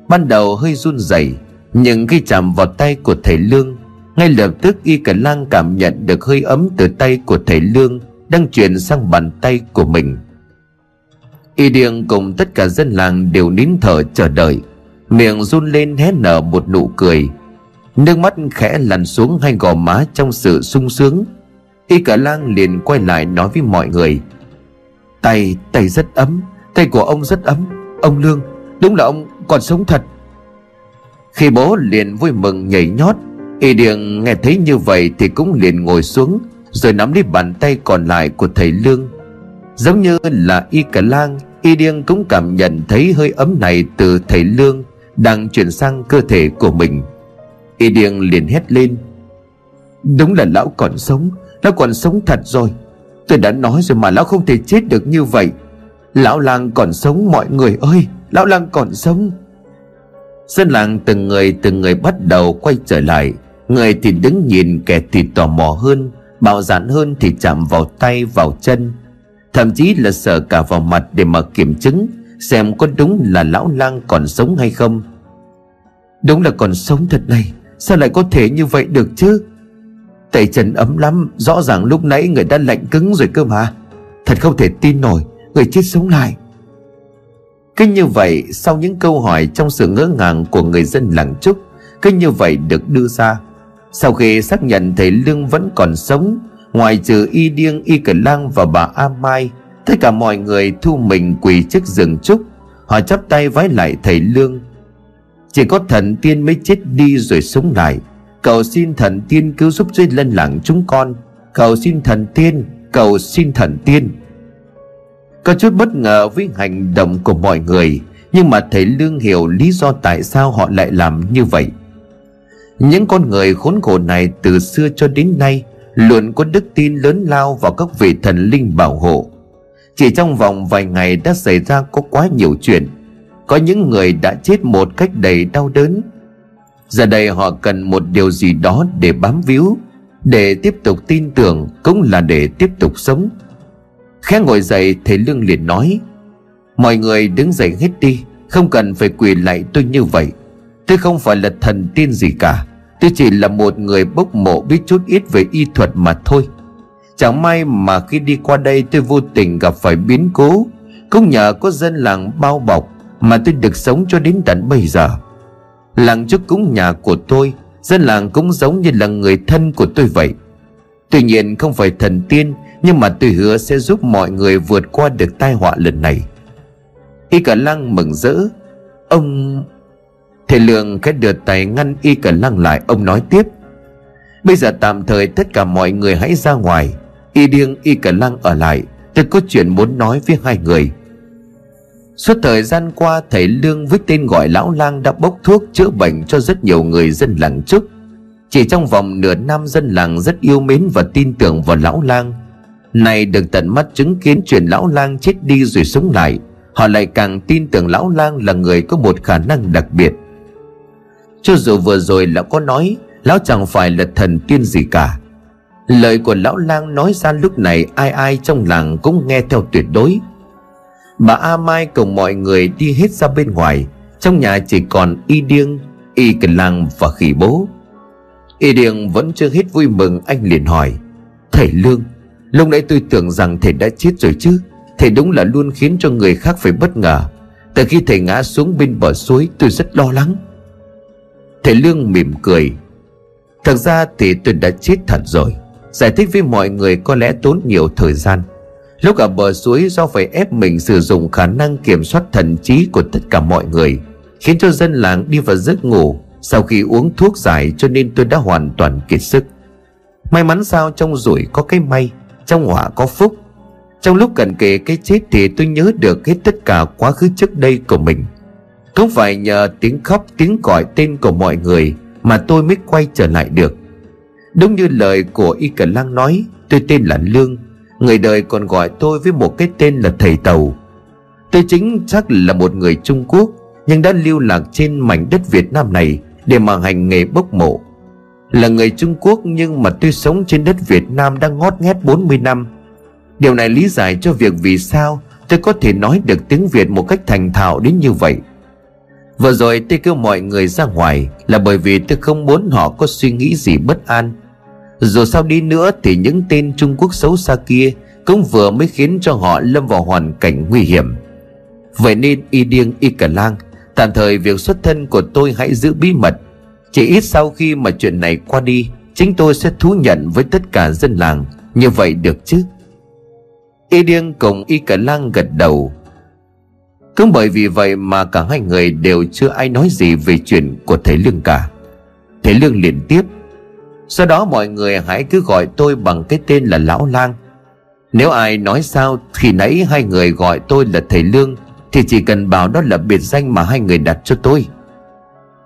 Ban đầu hơi run rẩy, Nhưng khi chạm vào tay của thầy Lương ngay lập tức y cả lang cảm nhận được hơi ấm từ tay của thầy lương đang chuyển sang bàn tay của mình. Y điêng cùng tất cả dân làng đều nín thở chờ đợi, miệng run lên hé nở một nụ cười. Nước mắt khẽ lăn xuống hai gò má trong sự sung sướng. Y cả lang liền quay lại nói với mọi người, tay tay rất ấm, tay của ông rất ấm. Ông lương, đúng là ông còn sống thật. Khi bố liền vui mừng nhảy nhót. Y Điền nghe thấy như vậy thì cũng liền ngồi xuống, Rồi nắm lấy bàn tay còn lại của thầy Lương. Giống như là Y Cả Lang, Y Điên cũng cảm nhận thấy hơi ấm này từ thầy Lương Đang chuyển sang cơ thể của mình. Y Điên liền hét lên. Đúng là lão còn sống, Lão còn sống thật rồi. Tôi đã nói rồi mà lão không thể chết được như vậy. Lão lang còn sống, mọi người ơi, Lão lang còn sống. Dân làng từng người từng người bắt đầu quay trở lại. Người thì đứng nhìn, kẻ thì tò mò hơn, Bạo dạn hơn thì chạm vào tay, vào chân. Thậm chí là sợ cả vào mặt để mà kiểm chứng Xem có đúng là lão lang còn sống hay không. Đúng là còn sống thật này, Sao lại có thể như vậy được chứ? Tay chân ấm lắm, Rõ ràng lúc nãy người đã lạnh cứng rồi cơ mà. Thật không thể tin nổi, Người chết sống lại. Cứ như vậy, sau những câu hỏi trong sự ngỡ ngàng của người dân làng Trúc, Cứ như vậy được đưa ra sau khi xác nhận thầy Lương vẫn còn sống Ngoài trừ Y Điêng, Y Cẩn Lang và bà A Mai Tất cả mọi người thu mình quỳ trước rừng trúc. Họ chắp tay vái lại thầy Lương. Chỉ có thần tiên mới chết đi rồi sống lại. Cầu xin thần tiên cứu giúp dưới lân lặng chúng con. Cầu xin thần tiên Cầu xin thần tiên. Có chút bất ngờ với hành động của mọi người Nhưng mà thầy Lương hiểu lý do tại sao họ lại làm như vậy những con người khốn khổ này từ xưa cho đến nay Luôn có đức tin lớn lao vào các vị thần linh bảo hộ. Chỉ trong vòng vài ngày đã xảy ra có quá nhiều chuyện. Có những người đã chết một cách đầy đau đớn. Giờ đây họ cần một điều gì đó để bám víu, Để tiếp tục tin tưởng Cũng là để tiếp tục sống. Khẽ ngồi dậy, thầy Lương liền nói, Mọi người đứng dậy hết đi, Không cần phải quỳ lại tôi như vậy. Tôi không phải là thần tiên gì cả. Tôi chỉ là một người bốc mộ biết chút ít về y thuật mà thôi. Chẳng may mà khi đi qua đây tôi vô tình gặp phải biến cố. Cũng nhờ có dân làng bao bọc Mà tôi được sống cho đến tận bây giờ. Làng trước cúng nhà của tôi, Dân làng cũng giống như là người thân của tôi vậy. Tuy nhiên không phải thần tiên, Nhưng mà tôi hứa sẽ giúp mọi người vượt qua được tai họa lần này. Y cả lăng mừng rỡ, Ông Thầy Lượng khẽ đưa tay ngăn Y cả lăng lại, Ông nói tiếp. Bây giờ tạm thời tất cả mọi người hãy ra ngoài. Y điên Y cả lăng ở lại. Tôi có chuyện muốn nói với hai người. Suốt thời gian qua, thầy Lương với tên gọi Lão Lang đã bốc thuốc chữa bệnh cho rất nhiều người dân làng Trúc Chỉ trong vòng nửa năm, dân làng rất yêu mến và tin tưởng vào Lão Lang. Này được tận mắt chứng kiến chuyện Lão Lang chết đi rồi sống lại. Họ lại càng tin tưởng Lão Lang là người có một khả năng đặc biệt. Cho dù vừa rồi lão có nói Lão chẳng phải là thần tiên gì cả. Lời của Lão Lang nói ra lúc này ai ai trong làng cũng nghe theo tuyệt đối. Bà A Mai cùng mọi người đi hết ra bên ngoài Trong nhà chỉ còn Y Điêng, Y Cần Lang và Khỉ Bố. Y Điêng vẫn chưa hết vui mừng Anh liền hỏi Thầy Lương Lúc nãy tôi tưởng rằng thầy đã chết rồi chứ? Thầy đúng là luôn khiến cho người khác phải bất ngờ. Từ khi thầy ngã xuống bên bờ suối tôi rất lo lắng. Thầy Lương mỉm cười. Thật ra thì tôi đã chết thật rồi. Giải thích với mọi người có lẽ tốn nhiều thời gian. Lúc ở bờ suối do phải ép mình sử dụng khả năng kiểm soát thần trí của tất cả mọi người, Khiến cho dân làng đi vào giấc ngủ Sau khi uống thuốc giải cho nên tôi đã hoàn toàn kiệt sức. May mắn sao trong rủi có cái may, Trong họa có phúc. Trong lúc cần kề cái chết thì tôi nhớ được hết tất cả quá khứ trước đây của mình. Cũng phải nhờ tiếng khóc, tiếng gọi tên của mọi người Mà tôi mới quay trở lại được? Đúng như lời của Y Cần Lang nói, Tôi tên là Lương, Người đời còn gọi tôi với một cái tên là thầy tàu. Tôi chính xác là một người Trung Quốc, Nhưng đã lưu lạc trên mảnh đất Việt Nam này Để mà hành nghề bốc mộ. Là người Trung Quốc nhưng mà tôi sống trên đất Việt Nam đã ngót nghét 40 năm. Điều này lý giải cho việc vì sao tôi có thể nói được tiếng Việt một cách thành thạo đến như vậy. Vừa rồi tôi kêu mọi người ra ngoài Là bởi vì tôi không muốn họ có suy nghĩ gì bất an. Dù sao đi nữa thì những tên Trung Quốc xấu xa kia Cũng vừa mới khiến cho họ lâm vào hoàn cảnh nguy hiểm. Vậy nên y điêng y cả lang, Tạm thời việc xuất thân của tôi hãy giữ bí mật. Chỉ ít sau khi mà chuyện này qua đi, Chính tôi sẽ thú nhận với tất cả dân làng. Như vậy được chứ? Y điêng cùng y cả lang gật đầu. Cũng bởi vì vậy mà cả hai người đều chưa ai nói gì về chuyện của thầy Lương cả. Thầy Lương liền tiếp, sau đó mọi người hãy cứ gọi tôi bằng cái tên là Lão Lang. Nếu ai nói sao thì nãy hai người gọi tôi là thầy Lương, Thì chỉ cần bảo đó là biệt danh mà hai người đặt cho tôi.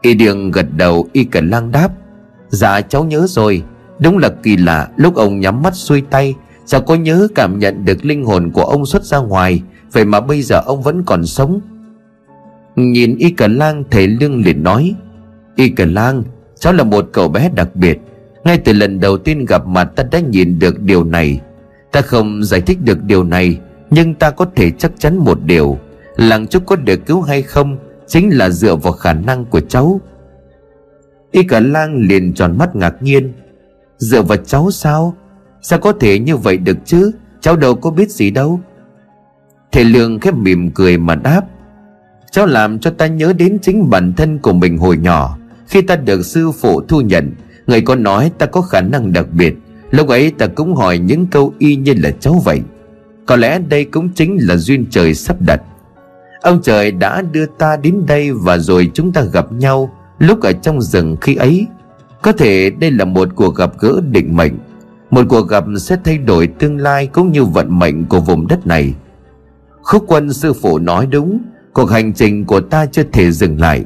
Y Điền gật đầu, Y Cần Lang đáp Dạ cháu nhớ rồi. Đúng là kỳ lạ, Lúc ông nhắm mắt xuôi tay, Sao có nhớ cảm nhận được linh hồn của ông xuất ra ngoài? Vậy mà bây giờ ông vẫn còn sống. Nhìn Y Cần Lang, thầy Lương liền nói, Y Cần Lang, Cháu là một cậu bé đặc biệt. Ngay từ lần đầu tiên gặp mặt, ta đã nhìn được điều này. Ta không giải thích được điều này, Nhưng ta có thể chắc chắn một điều. Làng chúc có được cứu hay không, Chính là dựa vào khả năng của cháu. Y cả lang liền tròn mắt ngạc nhiên, Dựa vào cháu sao? Sao có thể như vậy được chứ? Cháu đâu có biết gì đâu. Thầy Lương khép mỉm cười mà đáp, Cháu làm cho ta nhớ đến chính bản thân của mình hồi nhỏ. Khi ta được sư phụ thu nhận, Người có nói ta có khả năng đặc biệt. Lúc ấy ta cũng hỏi những câu y như là cháu vậy. Có lẽ đây cũng chính là duyên trời sắp đặt. Ông trời đã đưa ta đến đây và rồi chúng ta gặp nhau Lúc ở trong rừng khi ấy. Có thể đây là một cuộc gặp gỡ định mệnh. Một cuộc gặp sẽ thay đổi tương lai cũng như vận mệnh của vùng đất này. Khúc quân sư phụ nói đúng, Cuộc hành trình của ta chưa thể dừng lại.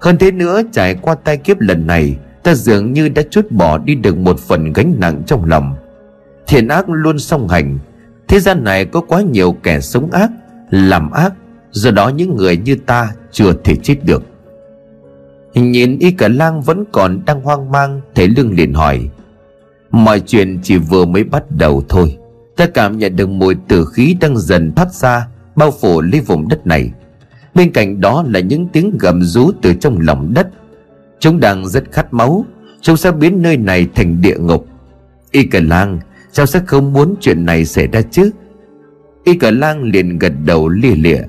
Hơn thế nữa, trải qua tai kiếp lần này, ta dường như đã chút bỏ đi được một phần gánh nặng trong lòng. Thiện ác luôn song hành, thế gian này có quá nhiều kẻ sống ác, làm ác, do đó những người như ta chưa thể chết được. Nhìn y cả lang vẫn còn đang hoang mang Thế lương liền hỏi, Mọi chuyện chỉ vừa mới bắt đầu thôi. Ta cảm nhận được mùi tử khí đang dần thoát ra, Bao phủ lấy vùng đất này. Bên cạnh đó là những tiếng gầm rú từ trong lòng đất. Chúng đang rất khát máu, Chúng sẽ biến nơi này thành địa ngục. Y cờ lang Cháu sẽ không muốn chuyện này xảy ra chứ? Y cờ lang liền gật đầu lìa lịa.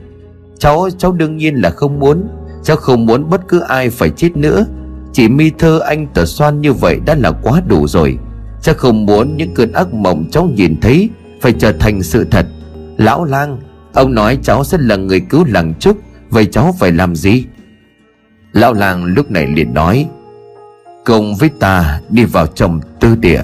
Cháu cháu đương nhiên là không muốn. Cháu không muốn bất cứ ai phải chết nữa. Chỉ mi thơ anh tờ xoan như vậy đã là quá đủ rồi. Cháu không muốn những cơn ác mộng cháu nhìn thấy. Phải trở thành sự thật. Lão lang, Ông nói cháu sẽ là người cứu làng trúc, Vậy cháu phải làm gì? Lão lang lúc này liền nói, Cùng với ta đi vào trong tư địa.